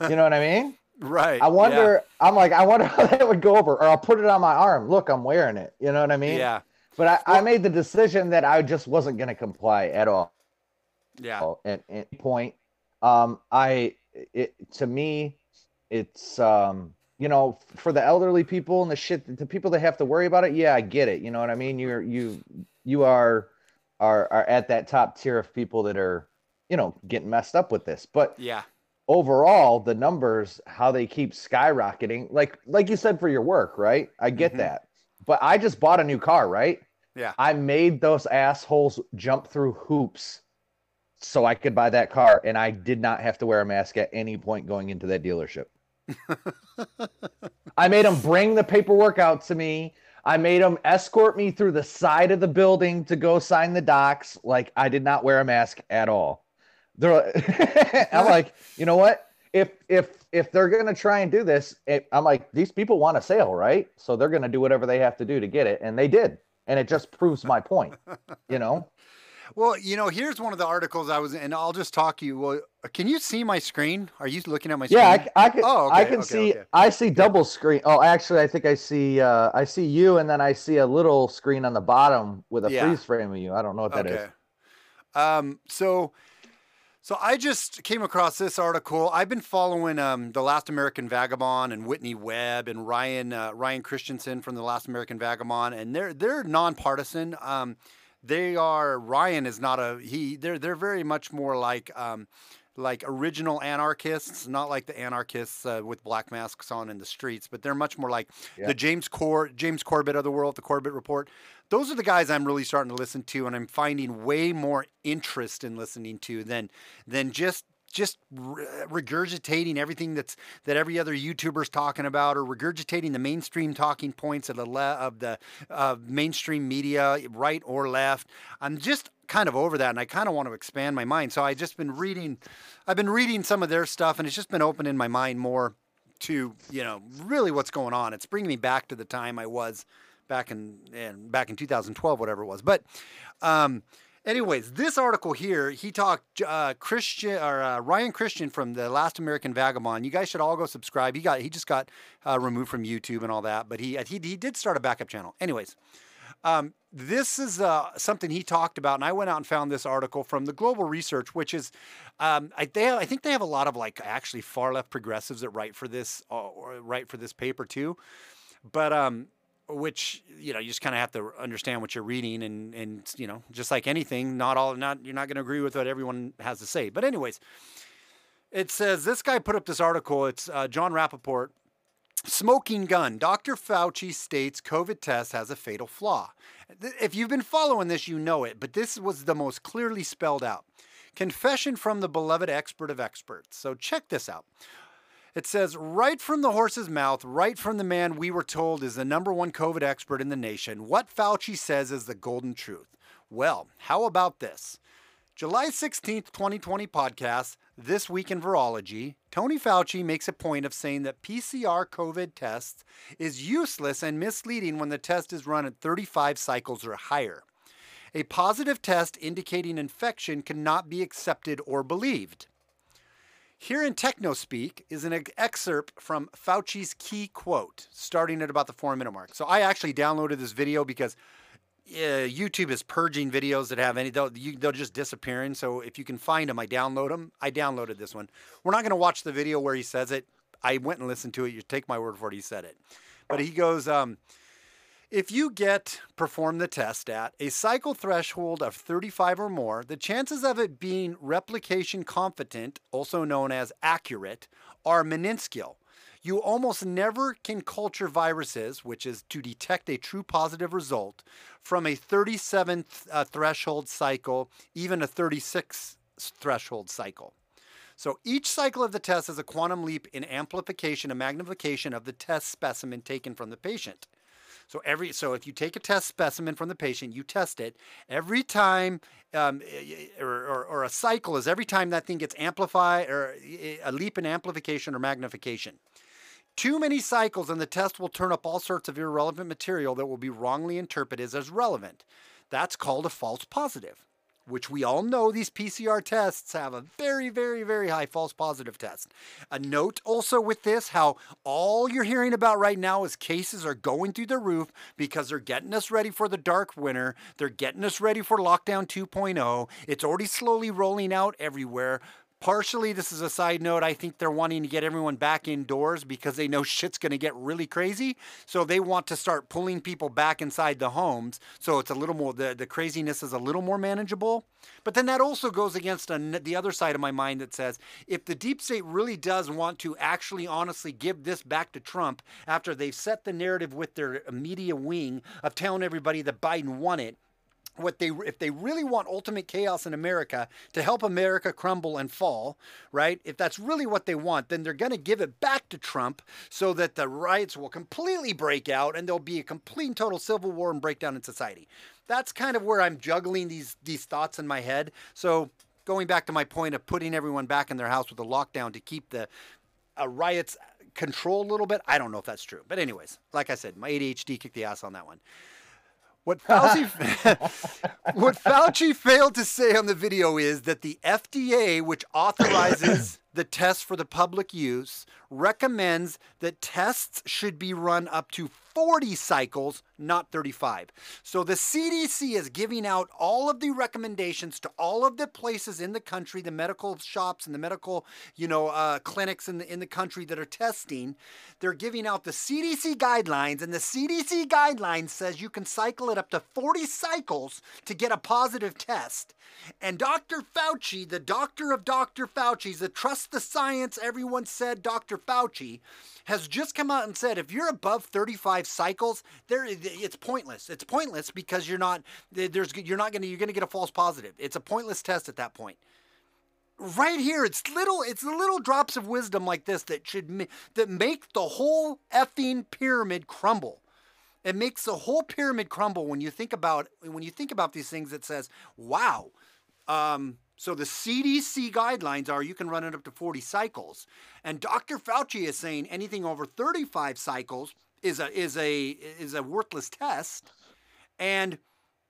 E: You know what I mean?
A: Right.
E: I
A: yeah.
E: wonder. I'm like, I wonder how that would go over. Or I'll put it on my arm. Look, I'm wearing it. You know what I mean?
A: Yeah,
E: But I, I made the decision that I just wasn't gonna comply at all.
A: yeah,
E: at any point. Um, I it to me, it's um, you know, for the elderly people and the shit, the people that have to worry about it. Yeah, I get it. You know what I mean? You're you you are are are at that top tier of people that are you know getting messed up with this. But
A: yeah,
E: overall, the numbers, how they keep skyrocketing, like like you said for your work, right? I get
A: Mhm.
E: that. But I just bought a new car, right?
A: yeah.
E: I made those assholes jump through hoops so I could buy that car, and I did not have to wear a mask at any point going into that dealership. I made them bring the paperwork out to me. I made them escort me through the side of the building to go sign the docs. Like I did not wear a mask at all. They're, I'm like, you know what? If if if they're gonna try and do this, it, I'm like, these people want a sale, right? So they're gonna do whatever they have to do to get it, and they did, and it just proves my point. You know?
A: Well, you know, here's one of the articles I was, and I'll just talk to you. Well, can you see my screen? Are you looking at my screen?
E: Yeah, I, I can.
A: Oh, okay, I
E: can
A: okay,
E: see.
A: okay.
E: I see double screen. Oh, actually, I think I see. Uh, I see you, and then I see a little screen on the bottom with a
A: Yeah.
E: freeze frame of you. I don't know what that is.
A: okay. Um, so, so I just came across this article. I've been following um, the Last American Vagabond and Whitney Webb and Ryan uh, Ryan Christensen from the Last American Vagabond, and they're they're nonpartisan. Um, they are Ryan is not a he. They're they're very much more like. Um, like original anarchists, not like the anarchists uh, with black masks on in the streets, but they're much more like
E: Yeah.
A: the James Cor James Corbett of the world, the Corbett Report. Those are the guys I'm really starting to listen to, and I'm finding way more interest in listening to than than just just re- regurgitating everything that's that every other YouTuber's talking about, or regurgitating the mainstream talking points of the le- of the uh, mainstream media, right or left. I'm just kind of over that, and I kind of want to expand my mind. So I just been reading, I've been reading some of their stuff, and it's just been opening my mind more to you know really what's going on. It's bringing me back to the time I was back in, in back in 2012, whatever it was. But um, anyways, this article here, he talked uh, Christian or uh, Ryan Christian from the Last American Vagabond. You guys should all go subscribe. He got he just got uh, removed from YouTube and all that, but he he he did start a backup channel. Anyways. Um, this is uh, something he talked about, and I went out and found this article from the Global Research, which is, um, I, they I think they have a lot of like actually far left progressives that write for this, uh, write for this paper too, but um, which you know you just kind of have to understand what you're reading, and and you know just like anything, not all not you're not going to agree with what everyone has to say, but anyways, it says this guy put up this article. It's uh, Jon Rappoport. Smoking gun. Dr. Fauci states COVID test has a fatal flaw. If you've been following this, you know it, but this was the most clearly spelled out. Confession from the beloved expert of experts. So check this out. It says, right from the horse's mouth, right from the man we were told is the number one COVID expert in the nation, what Fauci says is the golden truth. Well, how about this? July 16th, 2020 podcast, This Week in Virology, Tony Fauci makes a point of saying that PCR COVID tests is useless and misleading when the test is run at 35 cycles or higher. A positive test indicating infection cannot be accepted or believed. Here in TechnoSpeak is an excerpt from Fauci's key quote, starting at about the four minute mark. So I actually downloaded this video because uh, YouTube is purging videos that have any, they'll, you, they'll just disappearing. So if you can find them, I download them. I downloaded this one. We're not going to watch the video where he says it. I went and listened to it. You take my word for it. He said it, but he goes, um, if you get perform the test at a cycle threshold of 35 or more, the chances of it being replication competent, also known as accurate, are minuscule. You almost never can culture viruses, which is to detect a true positive result, from a 37th uh, threshold cycle, even a 36 threshold cycle. So each cycle of the test is a quantum leap in amplification and magnification of the test specimen taken from the patient. So every so if you take a test specimen from the patient, you test it every time, um, or, or, or, a cycle is every time that thing gets amplified or a leap in amplification or magnification. Too many cycles and the test will turn up all sorts of irrelevant material that will be wrongly interpreted as relevant. That's called a false positive which we all know these PCR tests have a very, very, very high false positive test. A note also with this how all you're hearing about right now is cases are going through the roof because they're getting us ready for the dark winter. They're getting us ready for lockdown 2.0. It's already slowly rolling out everywhere. Partially, this is a side note. I think they're wanting to get everyone back indoors because they know shit's going to get really crazy. So they want to start pulling people back inside the homes. So it's a little more, the, the craziness is a little more manageable. But then that also goes against a, the other side of my mind that says if the deep state really does want to actually honestly give this back to Trump after they've set the narrative with their media wing of telling everybody that Biden won it, what they if they really want ultimate chaos in America to help America crumble and fall, right? If that's really what they want, then they're going to give it back to Trump so that the riots will completely break out and there'll be a complete and total civil war and breakdown in society. That's kind of where I'm juggling these these thoughts in my head. So going back to my point of putting everyone back in their house with a lockdown to keep the uh, riots controlled a little bit. I don't know if that's true, but anyways, like I said, my ADHD kicked the ass on that one. What Fauci, what Fauci failed to say on the video is that the FDA, which authorizes the test for the public use, recommends that tests should be run up to 40 cycles, not 35. So the CDC is giving out all of the recommendations to all of the places in the country, the medical shops and the medical, you know, uh, clinics in the in the country that are testing. They're giving out the CDC guidelines, and the CDC guidelines says you can cycle it up to 40 cycles to get a positive test. And Dr. Fauci, the doctor of Dr. Fauci's, the trust the science, everyone said Dr. Fauci has just come out and said if you're above 35 cycles, there it's pointless. It's pointless because you're not there's you're not going to you're going to get a false positive. It's a pointless test at that point. Right here, it's little it's little drops of wisdom like this that should that make the whole effing pyramid crumble. It makes the whole pyramid crumble when you think about when you think about these things. It says, "Wow, um, so the CDC guidelines are you can run it up to 40 cycles. And Dr. Fauci is saying anything over 35 cycles is a is a is a worthless test. And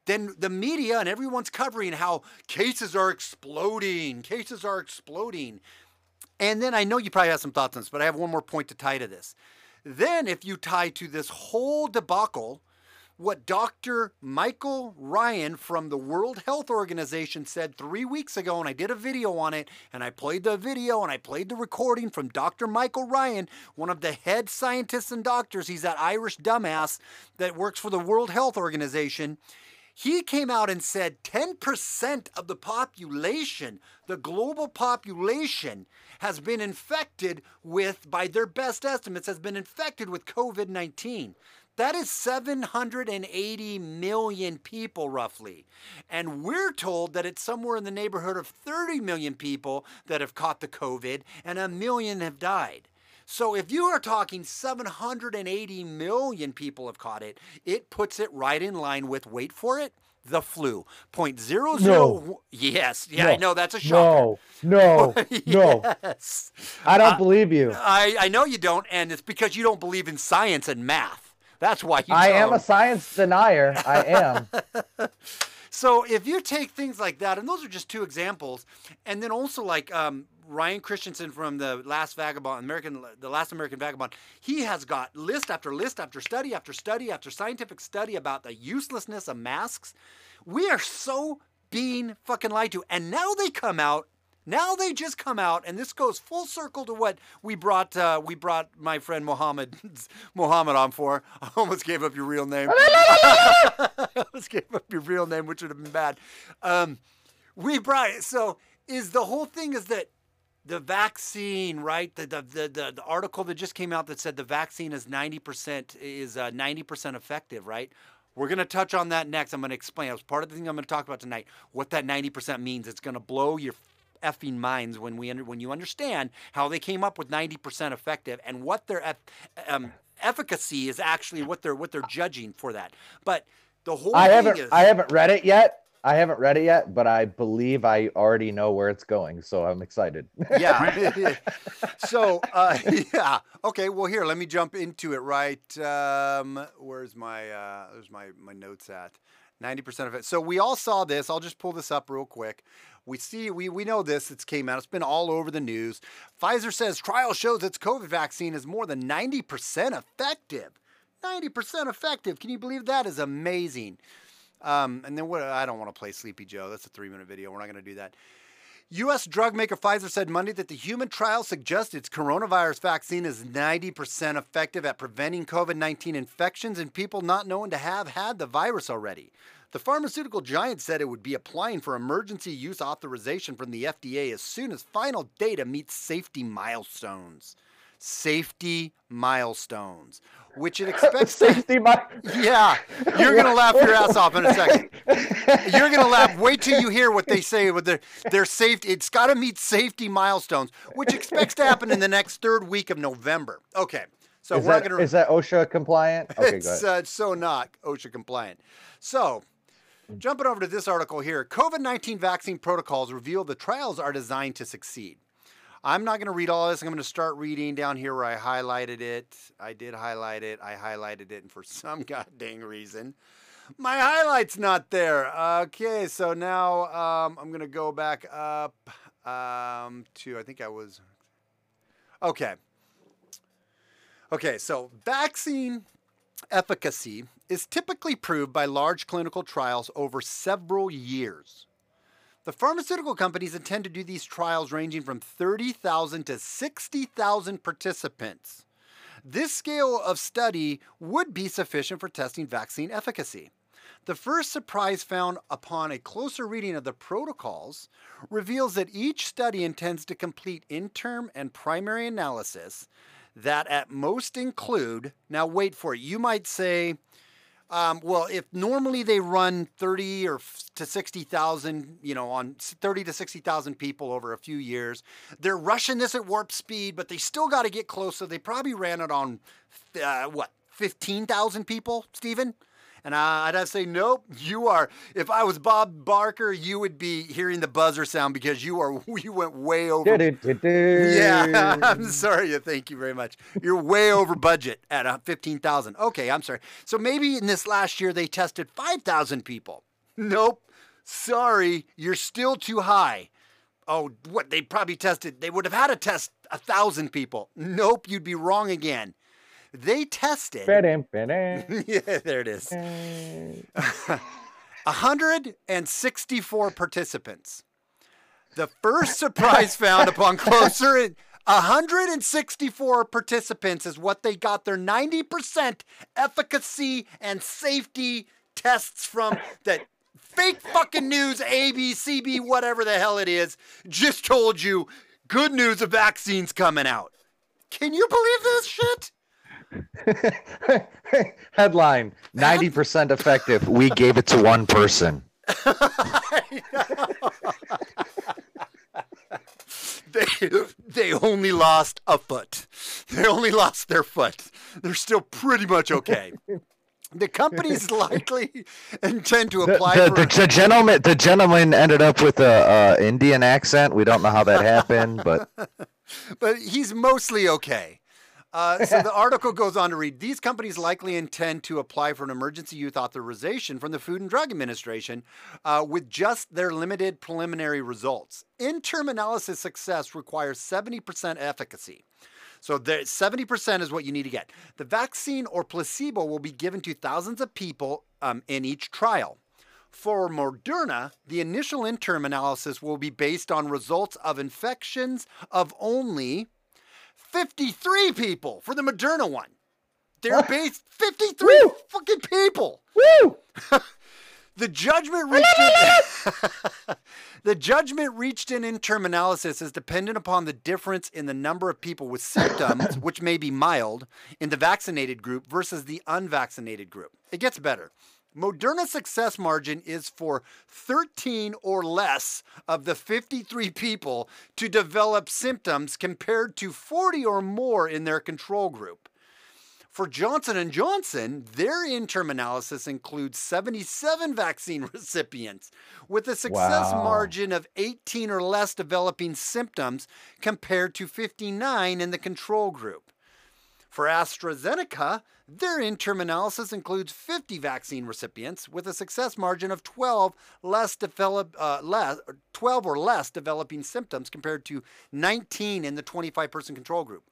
A: then the media and everyone's covering how cases are exploding, cases are exploding. And then I know you probably have some thoughts on this, but I have one more point to tie to this. Then if you tie to this whole debacle what Dr. Michael Ryan from the World Health Organization said three weeks ago, and I did a video on it, and I played the video and I played the recording from Dr. Michael Ryan, one of the head scientists and doctors. He's that Irish dumbass that works for the World Health Organization. He came out and said 10% of the population, the global population, has been infected with, by their best estimates, has been infected with COVID 19. That is 780 million people, roughly. And we're told that it's somewhere in the neighborhood of 30 million people that have caught the COVID and a million have died. So if you are talking 780 million people have caught it, it puts it right in line with, wait for it, the flu. Point zero zero. No. Yes. Yeah, no. I know that's a shocker.
E: No. No. No. I don't uh, believe you.
A: I, I know you don't, and it's because you don't believe in science and math. That's why.
E: I am a science denier. I am.
A: so if you take things like that, and those are just two examples, and then also like um, Ryan Christensen from the Last Vagabond, American, the Last American Vagabond, he has got list after list after study after study after scientific study about the uselessness of masks. We are so being fucking lied to, and now they come out Now they just come out, and this goes full circle to what we brought. Uh, we brought my friend Mohammed Mohammed on for. I almost gave up your real name. I almost gave up your real name, which would have been bad. Um, we brought so is the whole thing is that the vaccine, right? The, the the the, the article that just came out that said the vaccine is ninety percent is uh, ninety percent effective, right? We're going to touch on that next. I'm going to explain. It was part of the thing I'm going to talk about tonight. What that 90% means. It's going to blow your effing minds when we under, when you understand how they came up with 90% effective and what their eff, um, efficacy is actually what they're what they're judging for that. But the whole
E: I
A: thing
E: haven't
A: is,
E: I haven't read it yet. I haven't read it yet, but I believe I already know where it's going, so I'm excited.
A: yeah. so uh, yeah. Okay. Well, here, let me jump into it. Right. Um, where's my uh, there's my my notes at. 90% of it. So we all saw this. I'll just pull this up real quick. We see, we, we know this. It's came out. It's been all over the news. Pfizer says trial shows its COVID vaccine is more than 90% effective. 90% effective. Can you believe that? Is amazing. Um, and then what? I don't want to play Sleepy Joe. That's a three minute video. We're not going to do that. U.S. drug maker Pfizer said Monday that the human trial suggests its coronavirus vaccine is 90% effective at preventing COVID 19 infections in people not known to have had the virus already. The pharmaceutical giant said it would be applying for emergency use authorization from the FDA as soon as final data meets safety milestones. Safety milestones, which it expects to.
E: Safety my
A: Yeah, you're gonna laugh your ass off in a second. You're gonna laugh. Wait till you hear what they say with their their safety. It's got to meet safety milestones, which expects to happen in the next third week of November. Okay, so
E: is
A: we're
E: that,
A: gonna.
E: is that OSHA compliant? Okay, go
A: it's
E: ahead.
A: uh, so not OSHA compliant. So, jumping over to this article here COVID 19 vaccine protocols reveal the trials are designed to succeed. I'm not going to read all this. I'm going to start reading down here where I highlighted it. I did highlight it. I highlighted it, and for some goddamn reason, my highlight's not there. Okay, so now um, I'm going to go back up um, to, I think I was. Okay. Okay, so vaccine efficacy is typically proved by large clinical trials over several years. The pharmaceutical companies intend to do these trials ranging from 30,000 to 60,000 participants. This scale of study would be sufficient for testing vaccine efficacy. The first surprise found upon a closer reading of the protocols reveals that each study intends to complete interim and primary analysis that at most include, now wait for it, you might say, um, well, if normally they run 30 or to 60,000, you know, on 30 to 60,000 people over a few years, they're rushing this at warp speed, but they still got to get close. So they probably ran it on, uh, what, 15,000 people, Stephen? And I'd have to say, nope, you are. If I was Bob Barker, you would be hearing the buzzer sound because you are. You went way over. Yeah, I'm sorry. Thank you very much. You're way over budget at uh, 15,000. Okay, I'm sorry. So maybe in this last year they tested 5,000 people. Nope. Sorry, you're still too high. Oh, what? They probably tested, they would have had to test a 1,000 people. Nope, you'd be wrong again. They tested. Yeah, there it is. 164 participants. The first surprise found upon closer 164 participants is what they got their 90% efficacy and safety tests from that fake fucking news ABCB whatever the hell it is just told you good news the vaccine's coming out. Can you believe this shit?
E: Headline 90% effective. We gave it to one person.
A: they they only lost a foot. They only lost their foot. They're still pretty much okay. The companies likely intend to
E: The,
A: apply
E: the,
A: for.
E: the, the gentleman the gentleman ended up with a, a Indian accent. We don't know how that happened, but
A: but he's mostly okay. Uh, so the article goes on to read these companies likely intend to apply for an emergency use authorization from the Food and Drug Administration uh, with just their limited preliminary results. Interim analysis success requires 70% efficacy. So the 70% is what you need to get. The vaccine or placebo will be given to thousands of people um, in each trial. For Moderna, the initial interim analysis will be based on results of infections of only 53 people for the Moderna one. They're based 53
E: Woo!
A: fucking people.
E: Woo!
A: The judgment reached in, the judgment reached in interim analysis is dependent upon the difference in the number of people with symptoms, which may be mild, in the vaccinated group versus the unvaccinated group. It gets better. Moderna's success margin is for 13 or less of the 53 people to develop symptoms compared to 40 or more in their control group. For Johnson & Johnson, their interim analysis includes 77 vaccine recipients with a success
E: Wow.
A: margin of 18 or less developing symptoms compared to 59 in the control group. For AstraZeneca, their interim analysis includes 50 vaccine recipients with a success margin of 12 less develop, uh, less, 12 or less developing symptoms compared to 19 in the 25 person control group.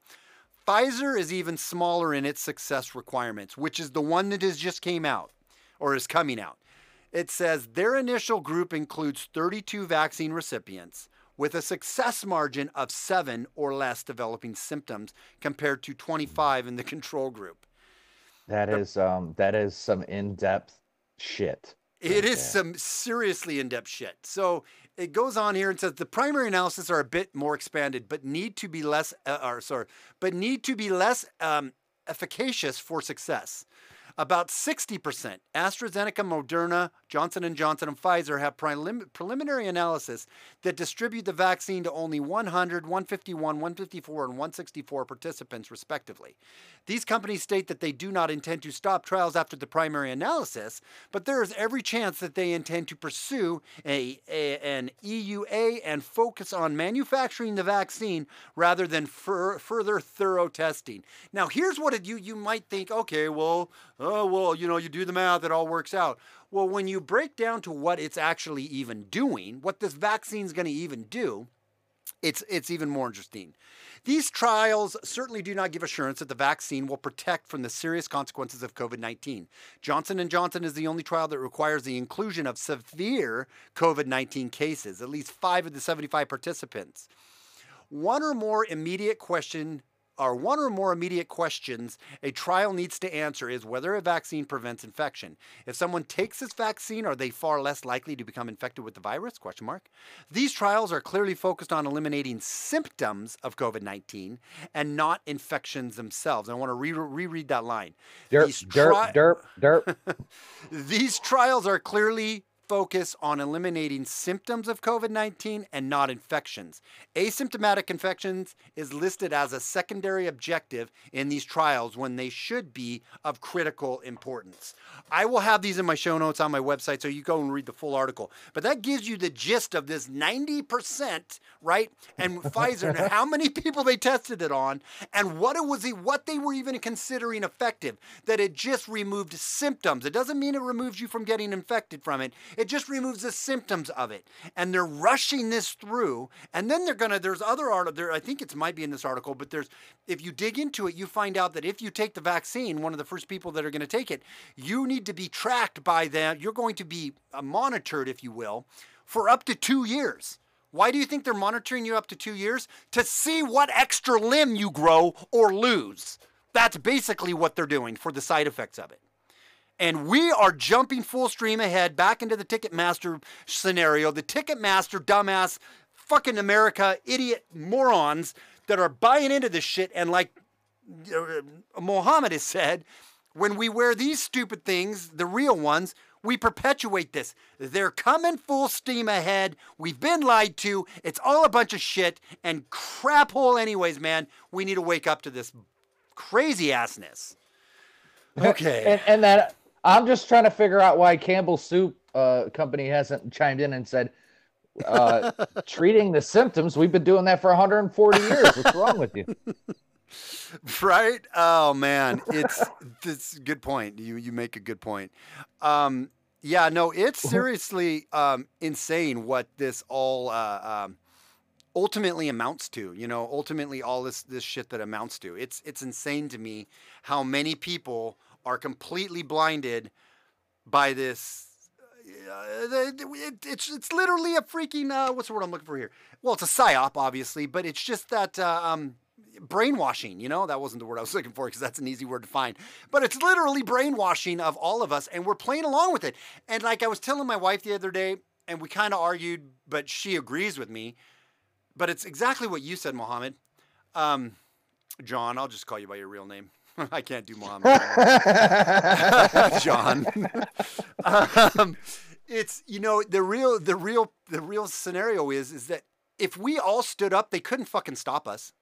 A: Pfizer is even smaller in its success requirements, which is the one that has just came out or is coming out. It says their initial group includes 32 vaccine recipients with a success margin of 7 or less developing symptoms compared to 25 in the control group.
E: That is um that is some in-depth shit.
A: It is some seriously in depth shit. So it goes on here and says the primary analysis are a bit more expanded, but need to be less, uh, or sorry, but need to be less um, efficacious for success. About 60%. AstraZeneca, Moderna, Johnson & Johnson, and Pfizer have prelim- preliminary analysis that distribute the vaccine to only 100, 151, 154, and 164 participants, respectively. These companies state that they do not intend to stop trials after the primary analysis, but there is every chance that they intend to pursue a, a- an EUA and focus on manufacturing the vaccine rather than fur, further thorough testing. Now, here's what it, you you might think. Okay, well, oh well, you know, you do the math, it all works out. Well, when you break down to what it's actually even doing, what this vaccine's going to even do, it's it's even more interesting. These trials certainly do not give assurance that the vaccine will protect from the serious consequences of COVID-19. Johnson & Johnson is the only trial that requires the inclusion of severe COVID-19 cases, at least 5 of the 75 participants. One or more immediate question or one or more immediate questions a trial needs to answer is whether a vaccine prevents infection. If someone takes this vaccine, are they far less likely to become infected with the virus? Question mark. These trials are clearly focused on eliminating symptoms of COVID-19 and not infections themselves. I want to re- reread that line.
E: Derp,
A: These
E: derp, derp, derp.
A: these trials are clearly focused on eliminating symptoms of COVID 19 and not infections. Asymptomatic infections is listed as a secondary objective in these trials when they should be of critical importance. I will have these in my show notes on my website so you go and read the full article. But that gives you the gist of this 90%, right? And Pfizer and how many people they tested it on and what it was what they were even considering effective that it just removed symptoms. It doesn't mean it removes you from getting infected from it. It just removes the symptoms of it. And they're rushing this through. And then they're gonna. There's other art there. I think it might be in this article, but there's if you dig into it, you find out that if you take the vaccine, one of the first people that are going to take it, you need to be tracked by them. You're going to be uh, monitored, if you will, for up to two years. Why do you think they're monitoring you up to two years? To see what extra limb you grow or lose. That's basically what they're doing for the side effects of it. And we are jumping full stream ahead back into the Ticketmaster scenario. The Ticketmaster dumbass, fucking America, idiot morons that are buying into this shit. And like uh, Mohammed has said, when we wear these stupid things, the real ones, we perpetuate this. They're coming full steam ahead. We've been lied to. It's all a bunch of shit and crap hole, anyways, man. We need to wake up to this crazy assness. Okay.
E: and and that I'm just trying to figure out why Campbell Soup uh, Company hasn't chimed in and said, uh, treating the symptoms. We've been doing that for 140 years. What's wrong with you?
A: right? Oh man, it's this good point. You you make a good point. Um, yeah, no, it's seriously um, insane what this all uh, um, ultimately amounts to. You know, ultimately all this this shit that amounts to. It's it's insane to me how many people are completely blinded by this uh, it, it's it's literally a freaking uh, what's the word I'm looking for here? Well, it's a psyop, obviously, but it's just that uh, um, brainwashing. You know, that wasn't the word I was looking for because that's an easy word to find. But it's literally brainwashing of all of us, and we're playing along with it. And like I was telling my wife the other day, and we kind of argued, but she agrees with me. But it's exactly what you said, Mohammed. Um, John, I'll just call you by your real name. I can't do anymore. John. um, it's you know the real the real the real scenario is is that if we all stood up, they couldn't fucking stop us.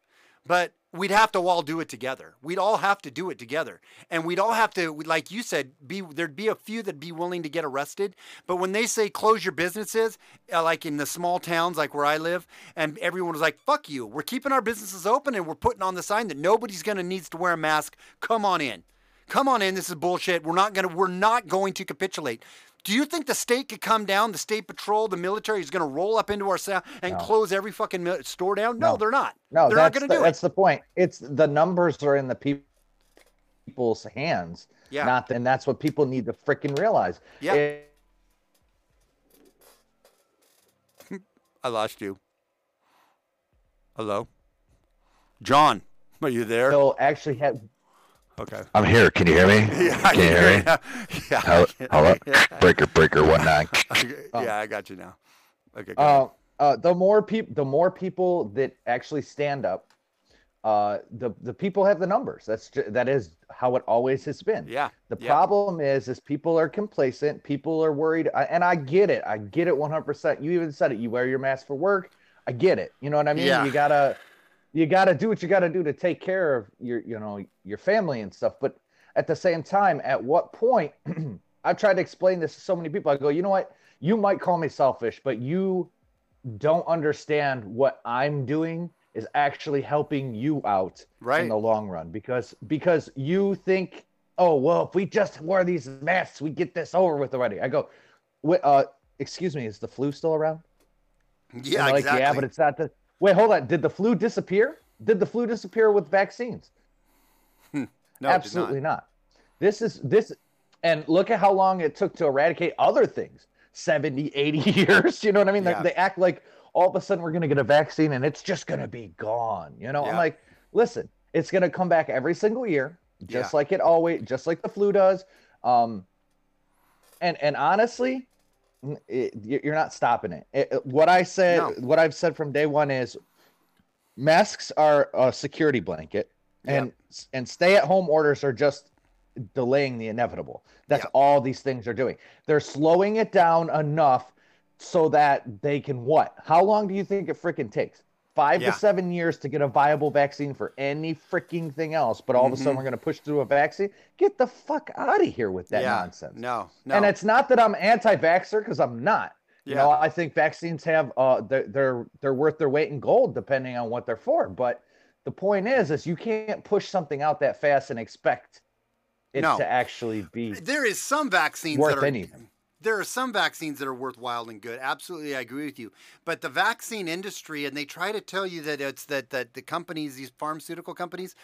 A: But we'd have to all do it together. We'd all have to do it together, and we'd all have to, like you said, be there'd be a few that'd be willing to get arrested. But when they say close your businesses, uh, like in the small towns, like where I live, and everyone was like, "Fuck you! We're keeping our businesses open, and we're putting on the sign that nobody's gonna needs to wear a mask. Come on in." Come on in. This is bullshit. We're not gonna. We're not going to capitulate. Do you think the state could come down, the state patrol, the military is going to roll up into our cell and
E: No.
A: close every fucking mil- store down? No,
E: No.
A: they're not.
E: No,
A: they're not going to do it.
E: that's
A: it.
E: the point. It's the numbers are in the peop- people's hands,
A: Yeah.
E: not and that's what people need to freaking realize.
A: Yeah.
E: It-
A: I lost you. Hello, John. Are you there?
E: they'll actually have
A: Okay.
F: I'm here. Can you hear me?
A: Yeah, I
F: Can you hear me?
A: Yeah.
F: Hello? Hello? Breaker, breaker, one nine.
A: yeah, I got you now. Okay. Go
E: uh, uh, the more people the more people that actually stand up uh the the people have the numbers that's ju- that is how it always has been
A: yeah.
E: the
A: yeah.
E: problem is is people are complacent people are worried I- and i get it i get it 100% you even said it you wear your mask for work i get it you know what i mean
A: Yeah.
E: you gotta you gotta do what you gotta do to take care of your you know your family and stuff but at the same time at what point i've tried to explain this to so many people i go you know what you might call me selfish but you don't understand what i'm doing is actually helping you out
A: Right.
E: in the long run because because you think oh well if we just wear these masks we get this over with already i go uh excuse me is the flu still around
A: Yeah.
E: like
A: exactly.
E: yeah but it's not the wait hold on. Did the flu disappear? Did the flu disappear with vaccines?
A: No, it did not.
E: absolutely not. this is this and look at how long it took to eradicate other things. 70 80 years you know what i mean? They-
A: Yeah.
E: they act like all of a sudden we're going to get a vaccine and it's just going to be gone you know? I'm like listen it's going to come back every single year just
A: Yeah.
E: like it always just like the flu does. Um and and honestly it, you- you're not stopping it. It- what i said
A: No.
E: what i've said from day one is masks are a security blanket and and stay at home orders are just delaying the inevitable that's
A: Yeah.
E: all these things are doing they're slowing it down enough so that they can what how long do you think it freaking takes five
A: Yeah.
E: to seven years to get a viable vaccine for any freaking thing else but all of a sudden
A: Mhm.
E: we're going to push through a vaccine get the fuck out of here with that
A: yeah.
E: nonsense
A: No. No.
E: and it's not that i'm anti-vaxxer because i'm not you
A: Yeah.
E: know i think vaccines have uh they're, they're they're worth their weight in gold depending on what they're for but the point is is you can't push something out that fast and expect it
A: No.
E: to actually be
A: there is some vaccines
E: worth
A: that are
E: anything.
A: There are some vaccines that are worthwhile and good. Absolutely, I agree with you. But the vaccine industry, and they try to tell you that it's that that the companies, these pharmaceutical companies,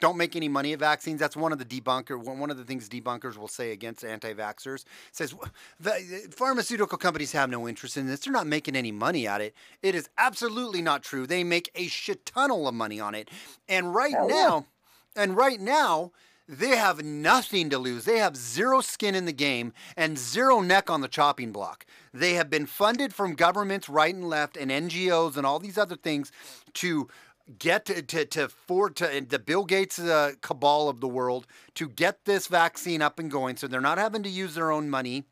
A: don't make any money at vaccines. That's one of the debunker. One of the things debunkers will say against anti-vaxxers says the pharmaceutical companies have no interest in this. They're not making any money at it. It is absolutely not true. They make a shit ton of money on it. And right
E: yeah.
A: now, and right now, they have nothing to lose. They have zero skin in the game and zero neck on the chopping block. They have been funded from governments right and left and NGOs and all these other things to get to to, to for to the Bill Gates uh, cabal of the world to get this vaccine up and going. So they're not having to use their own money.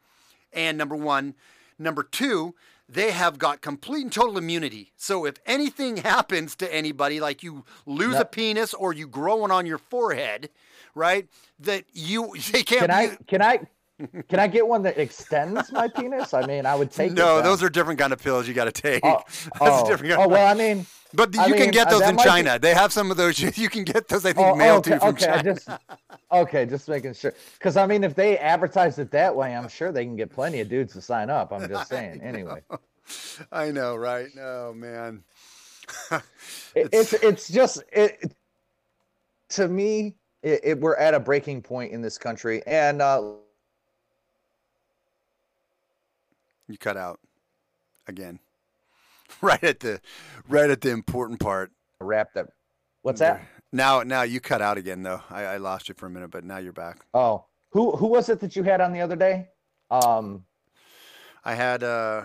A: And number one, number two, they have got complete and total immunity. So if anything happens to anybody, like you lose a penis or you grow one on your forehead, right? That you they can't.
E: Can I can I can I get one that extends my penis? I mean, I would take.
A: no, those are different kind of pills you got to take.
E: Oh,
A: That's
E: oh,
A: a different. Kind
E: oh well, I mean,
A: but you
E: I
A: can
E: mean,
A: get
E: uh,
A: those in
E: might be-
A: China. They have some of those. You can get those. I think
E: oh,
A: mailed
E: okay,
A: to you from
E: okay,
A: China.
E: just okay, just making sure. Because I mean, if they advertise it that way, I'm sure they can get plenty of dudes to sign up. I'm just saying. Anyway.
A: I know, right? Oh man.
E: It- it's it's just it to me it, it, we're at a breaking point in this country and uh
A: You cut out again. Right at the right at the important part.
E: Wrap that. What's that?
A: Now now you cut out again though. I, I lost you for a minute, but now you're back.
E: Oh, who who was it that you had on the other day? Um,
A: I had uh,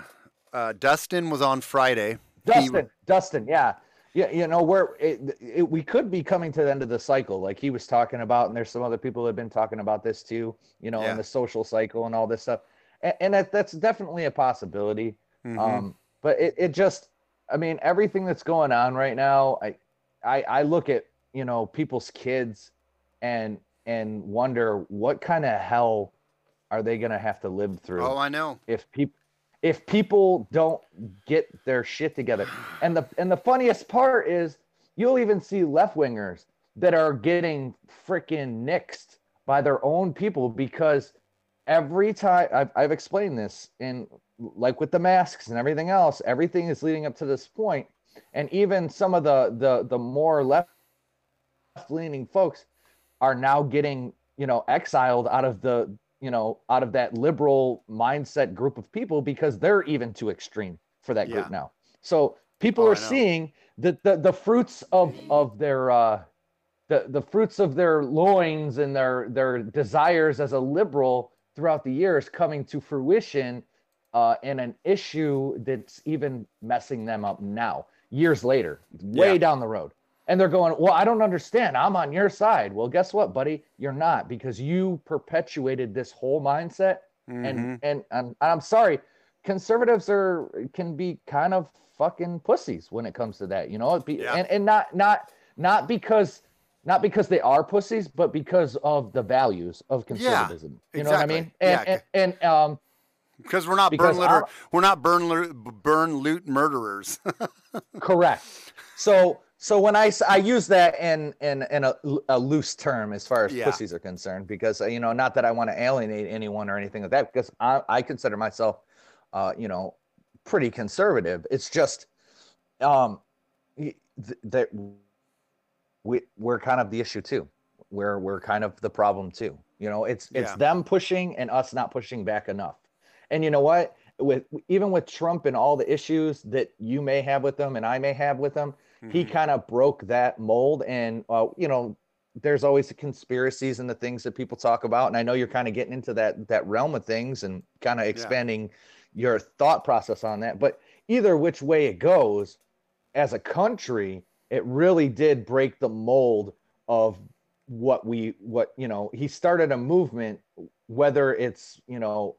A: uh, Dustin was on Friday. He-
E: Dustin. Dustin. Yeah. Yeah, you know, we're it, it, we could be coming to the end of the cycle, like he was talking about, and there's some other people that have been talking about this too. You know,
A: Yeah.
E: in the social cycle and all this stuff, and, and that, that's definitely a possibility.
A: Mhm.
E: Um, but it, it just, I mean, everything that's going on right now, I, I, I look at you know people's kids, and and wonder what kind of hell are they gonna have to live through
A: oh, I know.
E: if people if people don't get their shit together. And the and the funniest part is you'll even see left wingers that are getting freaking nixed by their own people because every time I've, I've explained this in like with the masks and everything else, everything is leading up to this. And even some of the the the more left leaning folks are now getting you know exiled out of the you know out of that liberal mindset group of people because they're even too extreme for that group
A: Yeah.
E: now so people
A: Oh,
E: are seeing the, the the fruits of of their uh the the fruits of their loins and their their desires as a liberal throughout the years coming to fruition uh in an issue that's even messing them up now years later way
A: Yeah.
E: down the road and they're going, Well, I don't understand. I'm on your side. Well, guess what, buddy? You're not because you perpetuated this whole mindset.
A: Mhm.
E: And, and and I'm sorry, conservatives are can be kind of fucking pussies when it comes to that, you know. Be,
A: Yeah.
E: and, and not not not because not because they are pussies, but because of the values of conservatism. you know what I
A: exactly.
E: mean? And,
A: Yeah.
E: and, and um
A: because we're not
E: Because
A: burn litter, we're not burn burn loot murderers.
E: Correct. So so when I, I use that in in in a, a loose term as far as
A: Yeah.
E: pussies are concerned, because uh, you know not that I want to alienate anyone or anything like that, because I I consider myself, uh, you know, pretty conservative. It's just, um, th- that we we're kind of the issue too. We're we're kind of the problem too. You know, it's it's
A: Yeah.
E: them pushing and us not pushing back enough. And you know what? With even with Trump and all the issues that you may have with them and I may have with them, he
A: Mhm.
E: kind of broke that mold. And uh, you know, there's always the conspiracies and the things that people talk about. And I know you're kind of getting into that that realm of things and kind of expanding your thought process on that. But either which way it goes, as a country, it really did break the mold of what we what you know he started a movement whether it's you know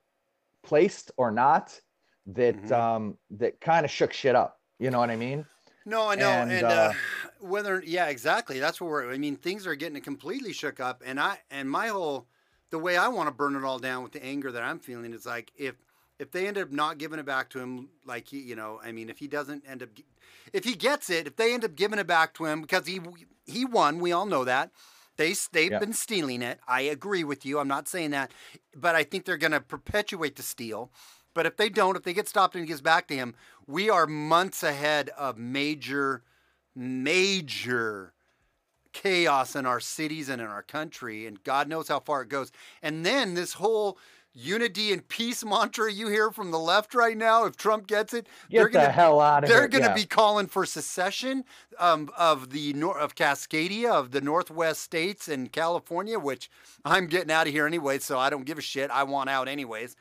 E: placed or not that
A: Mhm.
E: um that kind of shook shit up you know what i mean
A: No, I know, and,
E: And,
A: uh,
E: uh,
A: whether yeah, exactly. That's what we're. I mean, things are getting completely shook up, and I and my whole the way I want to burn it all down with the anger that I'm feeling is like if if they end up not giving it back to him, like he, you know, I mean, if he doesn't end up, if he gets it, if they end up giving it back to him because he he won, we all know that. They they've been stealing it. I agree with you. I'm not saying that, but I think they're going to perpetuate the steal. But if they don't, if they get stopped and it gets back to him, we are months ahead of major, major chaos in our cities and in our country, and God knows how far it goes. And then this whole unity and peace mantra you hear from the left right now, if Trump gets it,
E: get
A: they're
E: the
A: gonna
E: hell out of
A: they're going to
E: yeah.
A: be calling for secession um, of the nor- of Cascadia of the Northwest states and California, which I'm getting out of here anyway, so I don't give a shit. I want out anyways.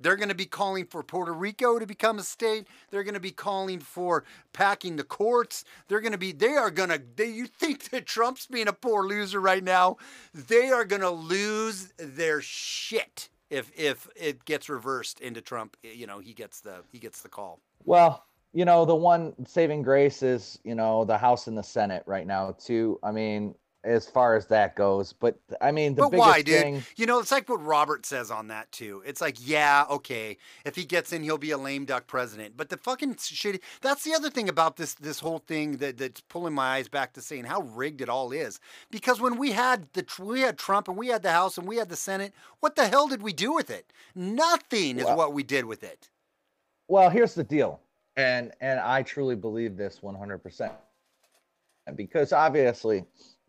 A: They're going to be calling for Puerto Rico to become a state. They're going to be calling for packing the courts. They're going to be. They are going to. They, you think that Trump's being a poor loser right now? They are going to lose their shit if if it gets reversed into Trump. You know, he gets the he gets the call.
E: Well, you know, the one saving grace is, you know, the House and the Senate right now, too. I mean, as far as that goes. But I mean, the
A: but
E: biggest
A: why, dude?
E: thing.
A: You know, it's like what Robert says on that too. It's like, yeah, okay, if he gets in, he'll be a lame duck president. But the fucking shitty. That's the other thing about this this whole thing that that's pulling my eyes back to saying how rigged it all is. Because when we had the we had Trump and we had the House and we had the Senate, what the hell did we do with it? Nothing is
E: Well-
A: what we did with it.
E: Well, here's the deal. And and I truly believe this 100%. Because obviously,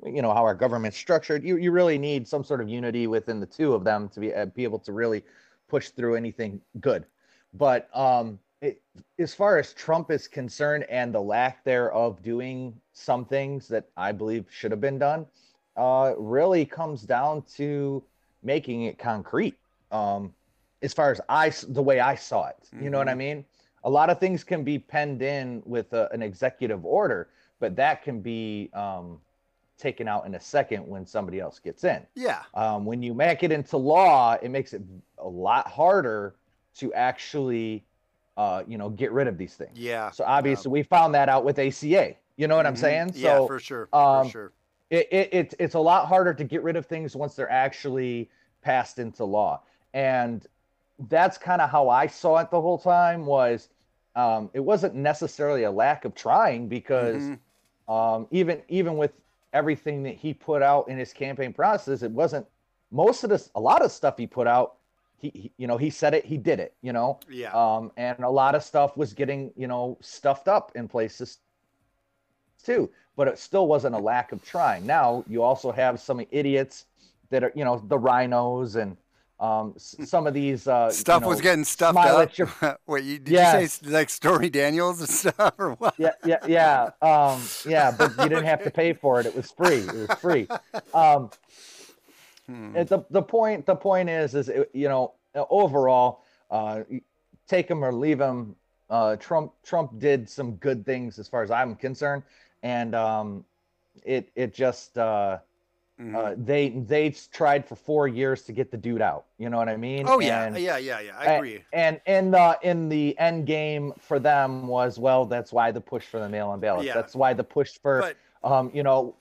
E: you know how our government's structured, you you really need some sort of unity within the two of them to be uh, be able to really push through anything good. But um, it, as far as Trump is concerned and the lack there of doing some things that I believe should have been done, uh, really comes down to making it concrete. Um, as far as i the way I saw it, you know what I mean? A lot of things can be penned in with a, an executive order, but that can be um, taken out in a second when somebody else gets in.
A: Yeah.
E: Um, when you make it into law, it makes it a lot harder to actually, uh, you know, get rid of these things.
A: Yeah.
E: So obviously, we found that out with ACA. You know what I'm
A: Mhm.
E: saying?
A: Yeah, for sure.
E: um,
A: for sure.
E: it, it, it's it's a lot harder to get rid of things once they're actually passed into law and that's kind of how i saw it the whole time was um, it wasn't necessarily a lack of trying because
A: Mhm.
E: um, even even with everything that he put out in his campaign process it wasn't most of this a lot of stuff he put out he, he you know he said it he did it you know
A: Yeah.
E: um, and a lot of stuff was getting you know stuffed up in places too but it still wasn't a lack of trying now you also have some idiots that are you know the RINOs and um, some of these uh, you
A: Stuff was getting stuffed up.
E: your-
A: Wait, you, did
E: Yes.
A: you say like Stormy Daniels and stuff or what?
E: yeah yeah yeah um yeah but you didn't have to pay for it it was free it was free um
A: Hmm.
E: the, the point the point is is it- you know overall uh take him or leave him uh trump trump did some good things as far as i'm concerned and um it it just uh
A: Mhm.
E: uh, they they tried for four years to get the dude out. You know what I mean?
A: oh yeah,
E: And-
A: yeah, yeah, yeah. I agree.
E: And in the in the end game for them was well, that's why the push for the mail-in ballots.
A: Yeah.
E: That's why the push for
A: But
E: um you know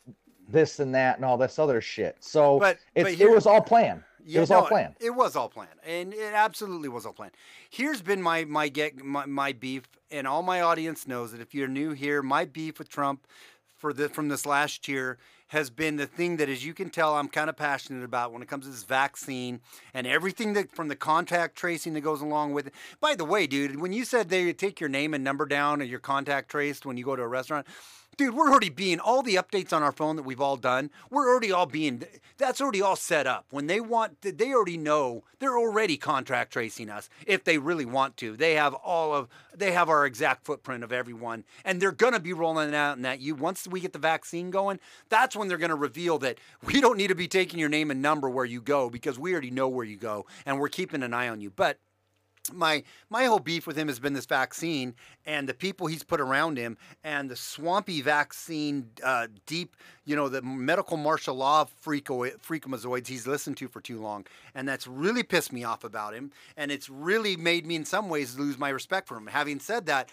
E: this and that and all this other shit. So
A: But-
E: it's,
A: but
E: it was all planned.
A: Yeah,
E: it was
A: no,
E: all planned.
A: It was all planned, and it absolutely was all planned. Here's been my my get my, my beef, and all my audience knows that if you're new here, my beef with Trump for the from this last year has been the thing that, as you can tell, I'm kind of passionate about when it comes to this vaccine and everything that from the contact tracing that goes along with it. By the way, dude, when you said they take your name and number down or your contact traced when you go to a restaurant. Dude, we're already being all the updates on our phone that we've all done. We're already all being that's already all set up. When they want, they already know they're already contract tracing us if they really want to. They have all of they have our exact footprint of everyone, and they're gonna be rolling out in that you once we get the vaccine going. That's when they're gonna reveal that we don't need to be taking your name and number where you go because we already know where you go, and we're keeping an eye on you. But my my whole beef with him has been this vaccine and the people he's put around him and the swampy vaccine uh, deep you know the medical martial law freako, freakomazoids he's listened to for too long and that's really pissed me off about him and it's really made me in some ways lose my respect for him having said that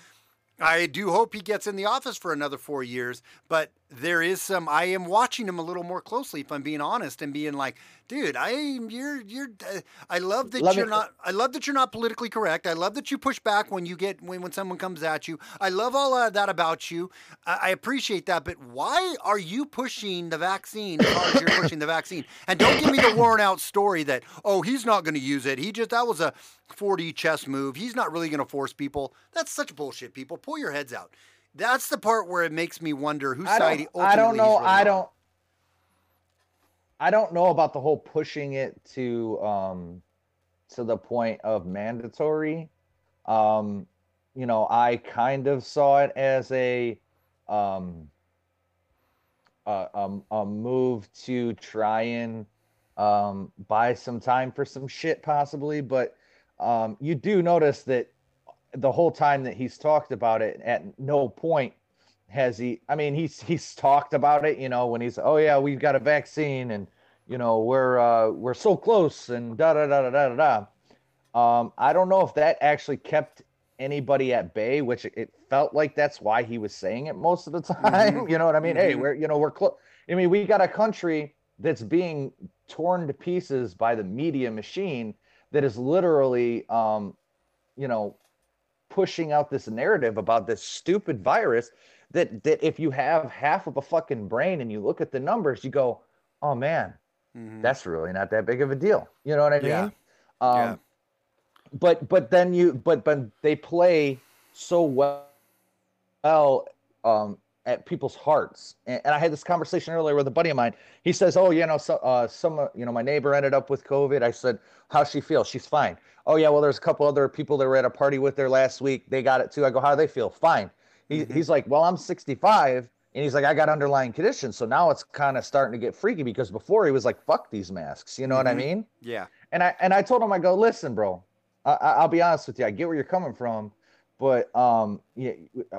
A: I do hope he gets in the office for another four years, but there is some. I am watching him a little more closely, if I'm being honest, and being like, dude, I you're you're. Uh, I love that
E: me-
A: you're not. I love that you're not politically correct. I love that you push back when you get when when someone comes at you. I love all of that about you. I, I appreciate that, but why are you pushing the vaccine as hard as you're pushing the vaccine? And don't give me the worn out story that oh he's not going to use it. He just that was a 4D chess move. He's not really going to force people. That's such bullshit. People, pull your heads out. That's the part where it makes me wonder whose side.
E: don't, I don't know. I
A: on.
E: I don't know about the whole pushing it to um to the point of mandatory. Um, you know, I kind of saw it as a um a, a, a move to try and um buy some time for some shit possibly, but um you do notice that the whole time that he's talked about it at no point has he i mean he's he's talked about it you know when he's oh yeah we've got a vaccine and you know we're uh we're so close and da da da da da da da. Um i don't know if that actually kept anybody at bay which it felt like that's why he was saying it most of the time you know what i mean? Hey
A: Mhm.
E: we're you know we're close i mean we got a country that's being torn to pieces by the media machine that is literally um you know pushing out this narrative about this stupid virus that that if you have half of a fucking brain and you look at the numbers, you go, "Oh man,
A: Mhm.
E: that's really not that big of a deal." You know what I mean?
A: Yeah.
E: Um,
A: Yeah.
E: But but then you but but they play so well, well um, at people's hearts. And, and I had this conversation earlier with a buddy of mine. He says, "Oh, you know, so, uh, some, uh, you know, my neighbor ended up with COVID." I said, "How's she feel?" She's fine. Oh yeah, well, there's a couple other people that were at a party with her last week. They got it too. I go, "How do they feel?" Fine. He,
A: Mm-hmm.
E: He's like, "Well, I'm 65." And he's like, I got underlying conditions. So now it's kind of starting to get freaky because before he was like, fuck these masks. You know what I
A: Mhm.
E: mean?
A: Yeah.
E: And I and I told him, I go, listen, bro. I, I- I'll be honest with you. I get where you're coming from, but um, yeah,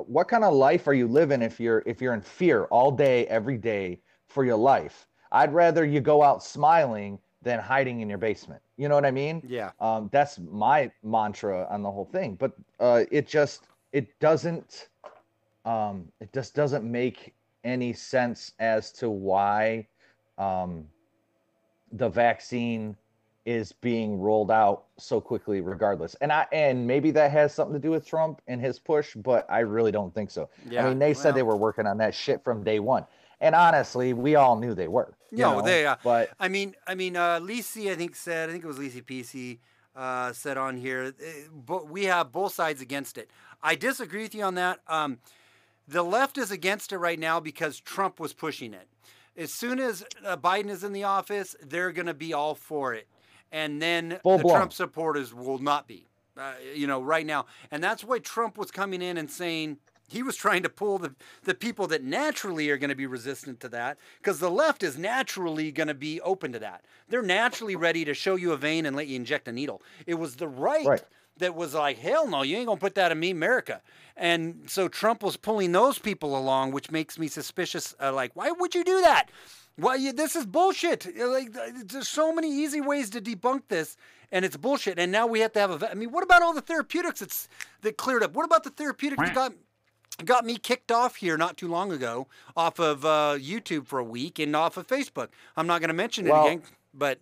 E: what kind of life are you living if you're if you're in fear all day, every day for your life? I'd rather you go out smiling than hiding in your basement. You know what I mean?
A: Yeah.
E: Um, that's my mantra on the whole thing. But uh, it just it doesn't um, it just doesn't make any sense as to why um, the vaccine is being rolled out so quickly regardless and i and maybe that has something to do with trump and his push but i really don't think so
A: Yeah.
E: i mean they said they were working on that shit from day one and honestly we all knew they were
A: No,
E: know,
A: they, uh,
E: but
A: I mean, I mean, uh, Lisi, I think said, I think it was Lisi PC uh, said on here, but we have both sides against it. I disagree with you on that. Um, the left is against it right now because Trump was pushing it. As soon as uh, Biden is in the office, they're going to be all for it, and then
E: Full
A: the
E: blown.
A: Trump supporters will not be. Uh, you know, right now, and that's why Trump was coming in and saying he was trying to pull the, the people that naturally are going to be resistant to that because the left is naturally going to be open to that. They're naturally ready to show you a vein and let you inject a needle. It was the right,
E: Right.
A: That was like, hell no, you ain't going to put that in me, America. And so Trump was pulling those people along, which makes me suspicious. Uh, like, why would you do that? Why you, this is bullshit. Like, there's so many easy ways to debunk this, and it's bullshit. And now we have to have a. I mean, what about all the therapeutics that's that cleared up? What about the therapeutics that got got me kicked off here not too long ago off of uh, YouTube for a week and off of Facebook. I'm not going to mention it again, but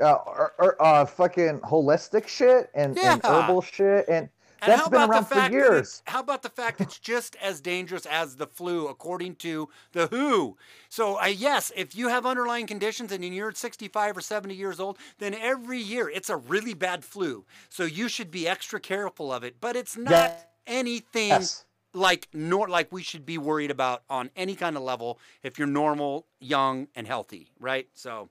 E: uh, or, uh fucking holistic shit and, and herbal shit and
A: And
E: that's
A: how
E: been
A: about
E: around
A: the
E: for years
A: how about the fact it's just as dangerous as the flu, according to the WHO? So, uh, yes, if you have underlying conditions and you're 65 or 70 years old, then every year it's a really bad flu. So you should be extra careful of it. But it's not
E: Yeah.
A: anything
E: Yes.
A: like nor like we should be worried about on any kind of level if you're normal, young, and healthy, right? So.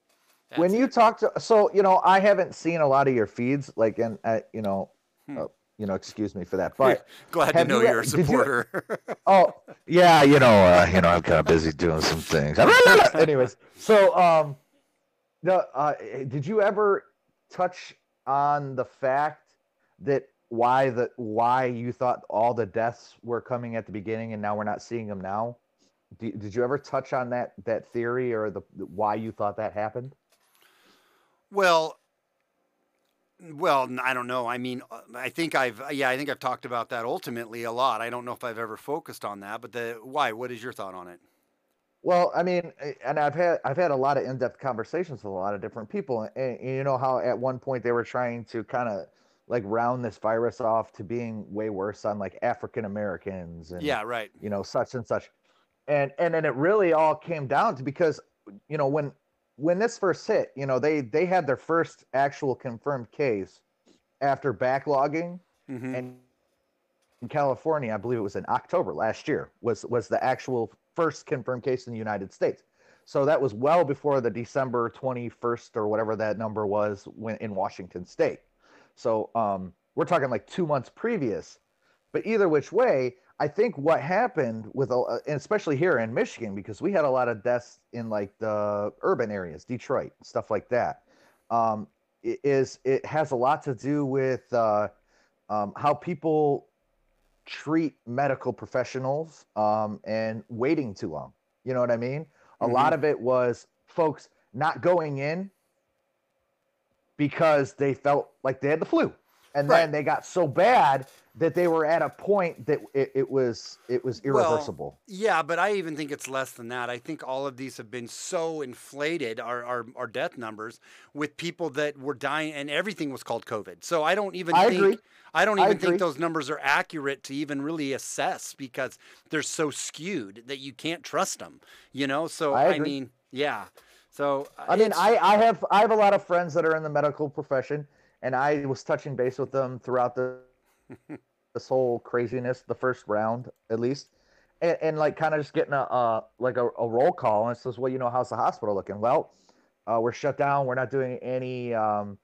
E: When you
A: it.
E: talk to so you know i haven't seen a lot of your feeds like and uh, you know uh, you know excuse me for that but
A: glad to know
E: you-
A: you're a
E: did you-
A: supporter.
E: oh
F: Yeah, you know, uh, you know, I'm kind of busy doing some things.
E: anyways so um the uh did you ever touch on the fact that why the why you thought all the deaths were coming at the beginning and now we're not seeing them now did, did you ever touch on that that theory or the why you thought that happened
A: Well, well, I don't know. I mean, uh, I think I've yeah, I think I've talked about that ultimately a lot. I don't know if I've ever focused on that, but the why? What is your thought on it?
E: Well, I mean, and I've had I've had a lot of in-depth conversations with a lot of different people, and, and you know how at one point they were trying to kind of like round this virus off to being way worse on like African Americans and
A: Yeah, right.
E: you know such and such, and and then it really all came down to because you know when when this first hit, you know they they had their first actual confirmed case after backlogging
A: hmm
E: and in California, I believe it was in October last year, was was the actual first confirmed case in the United States. So that was well before the December 21st or whatever that number was when in Washington State. So um, we're talking like two months previous. But either which way, I think what happened with, and especially here in Michigan, because we had a lot of deaths in like the urban areas, Detroit, stuff like that, um, is it has a lot to do with uh, um, how people treat medical professionals um, and waiting too long. You know what I mean? A lot of it was folks not going in because they felt like they had the flu. And
A: Right.
E: then they got so bad that they were at a point that it, it was it was
A: Well,
E: irreversible.
A: Yeah, but I even think it's less than that. I think all of these have been so inflated, our, our, our death numbers, with people that were dying, and everything was called COVID. So I don't even
E: I
A: think
E: agree.
A: I don't even
E: agree.
A: think those numbers are accurate to even really assess because they're so skewed that you can't trust them. You know, so
E: I
A: I, mean, yeah. So uh,
E: I mean, I, I have I have a lot of friends that are in the medical profession, and I was touching base with them throughout the this whole craziness, the first round at least. and, and like kind of just getting a uh, like a, a roll call and it says, well, you know, how's the hospital looking? Well, uh, we're shut down. We're not doing any um,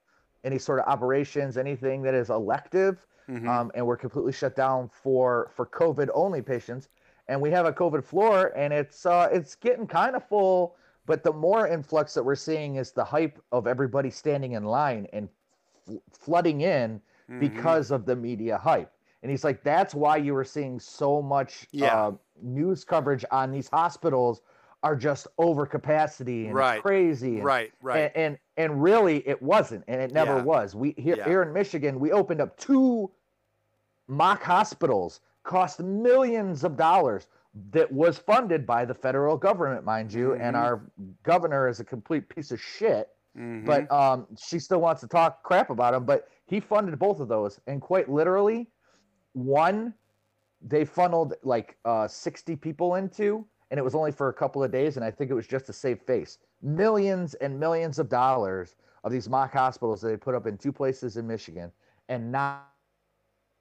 E: any sort of operations, anything that is elective,
A: Mhm.
E: um, and we're completely shut down for for COVID only patients. And we have a COVID floor, and it's uh, it's getting kind of full. But the more influx that we're seeing is the hype of everybody standing in line and fl- flooding in
A: Mhm.
E: because of the media hype. And he's like, that's why you were seeing so much
A: Yeah.
E: uh, news coverage on these hospitals are just over capacity and
A: Right.
E: crazy. And,
A: right, right.
E: And, and and really it wasn't, and it never
A: Yeah.
E: was. We here
A: Yeah.
E: here in Michigan, we opened up two mock hospitals, cost millions of dollars. That was funded by the federal government, mind you, and
A: Mhm.
E: our governor is a complete piece of shit
A: Mhm.
E: but um, she still wants to talk crap about him. But he funded both of those, and quite literally, one they funneled like uh, 60 people into, and it was only for a couple of days, and I think it was just to save face. Millions and millions of dollars of these mock hospitals that they put up in two places in Michigan, and not,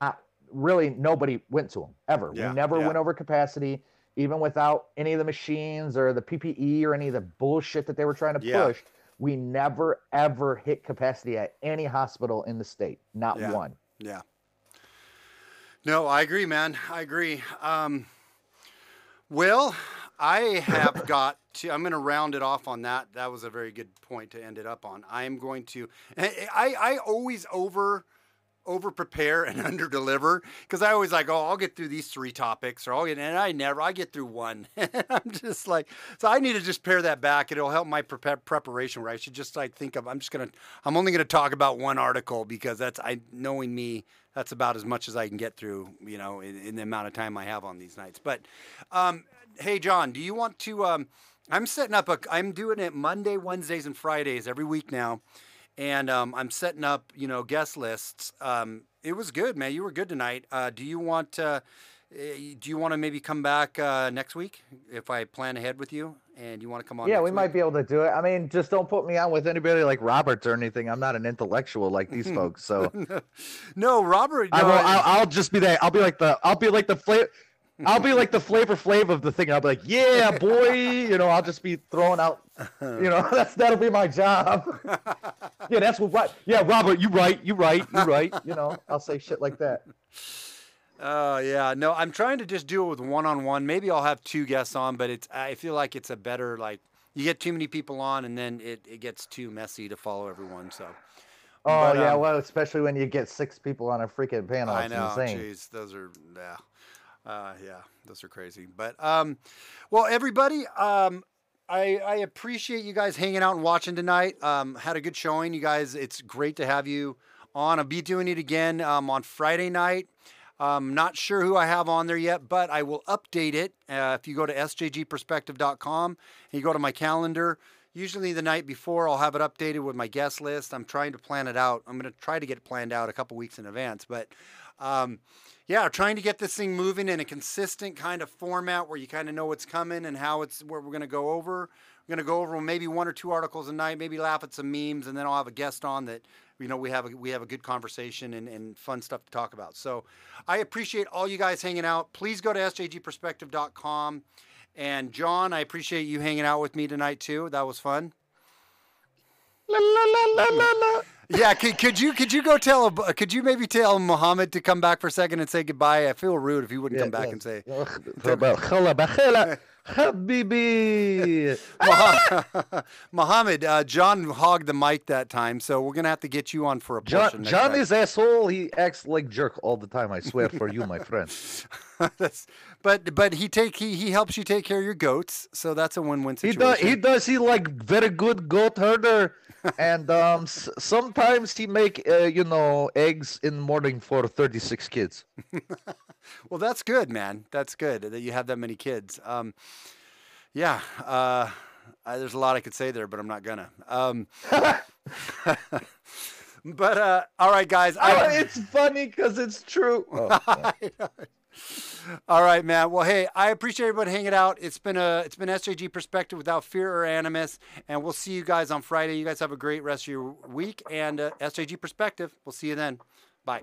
E: not really nobody went to them ever.
A: Yeah,
E: we never
A: yeah.
E: went over capacity. Even without any of the machines or the PPE or any of the bullshit that they were trying to
A: Yeah.
E: push, we never ever hit capacity at any hospital in the state. Not
A: Yeah.
E: one.
A: Yeah. No, I agree, man. I agree. Um, well, I have got to. I'm going to round it off on that. That was a very good point to end it up on. I am going to. I I, I always over over prepare and under deliver because I always like, oh, I'll get through these three topics, or I'll get, and I never, I get through one. I'm just like, so I need to just pare that back. It'll help my prep preparation where I should just like think of, I'm just gonna, I'm only gonna talk about one article because that's I knowing me, that's about as much as I can get through, you know, in, in the amount of time I have on these nights. But, um, hey, John, do you want to? Um, I'm setting up a. I'm doing it Monday, Wednesdays, and Fridays every week now, and um, I'm setting up, you know, guest lists. Um, it was good, man. You were good tonight. Uh, do you want? Uh, eh, do you want to maybe come back uh, next week if I plan ahead with you and you want to come on?
E: yeah, we
A: week?
E: might be able to do it. I mean, just don't put me on with anybody like Roberts or anything. I'm not an intellectual like these folks. So
A: No, Robert.
E: I will. I'll, I'll just be that. I'll be like the. I'll be like the flavor. I'll be like the flavor flav of the thing. I'll be like, yeah, boy. You know, I'll just be throwing out. You know, that's that'll be my job. yeah, that's what. Right. Yeah, Robert, you right. You right. You right. You know, I'll say shit like that.
A: Oh yeah, no, I'm trying to just do it with one on one. Maybe I'll have two guests on, but it's I feel like it's a better like you get too many people on and then it, it gets too messy to follow everyone. So
E: Oh
A: But,
E: yeah,
A: um,
E: well, especially when you get six people on a freaking panel.
A: I know, jeez, those are yeah, uh, yeah, those are crazy. But um, well, everybody, um, I I appreciate you guys hanging out and watching tonight. Um, had a good showing, you guys. It's great to have you on. I'll be doing it again um, on Friday night. Um, not sure who I have on there yet, but I will update it. Uh, if you go to sjgperspective.com and you go to my calendar, usually the night before, I'll have it updated with my guest list. I'm trying to plan it out. I'm going to try to get it planned out a couple weeks in advance, but um, yeah, trying to get this thing moving in a consistent kind of format where you kind of know what's coming and how it's where we're going to go over. We're going to go over maybe one or two articles a night, maybe laugh at some memes, and then I'll have a guest on that you know we have a, we have a good conversation and, and fun stuff to talk about. So I appreciate all you guys hanging out. Please go to sjgperspective.com. And John, I appreciate you hanging out with me tonight too. That was fun. Yeah, could, could you could you go tell could you maybe tell Muhammad to come back for a second and say goodbye? I feel rude if he wouldn't come back and say
E: Habibi.
A: Muhammad, Muhammad uh, John hogged the mic that time, so we're gonna have to get you on for a portion.
E: John, John is asshole. He acts like jerk all the time. I swear for you, my friend.
A: But but he take he, he helps you take care of your goats, so that's a win win
E: He
A: situation.
E: does. He does. He like very good goat herder, and um, s- sometimes he make uh, you know eggs in morning for thirty six kids.
A: Well, that's good, man. That's good that you have that many kids. Um, yeah, uh, I, there's a lot I could say there, but I'm not gonna. Um, but uh, all right, guys.
E: Oh,
A: I,
E: it's funny because it's true. Oh,
A: All right, man. Well, hey, I appreciate everybody hanging out. It's been a it's been SJG perspective without fear or animus, and we'll see you guys on Friday. You guys have a great rest of your week, and uh, SJG perspective. We'll see you then. Bye.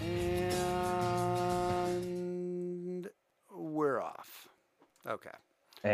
A: And we're off. Okay.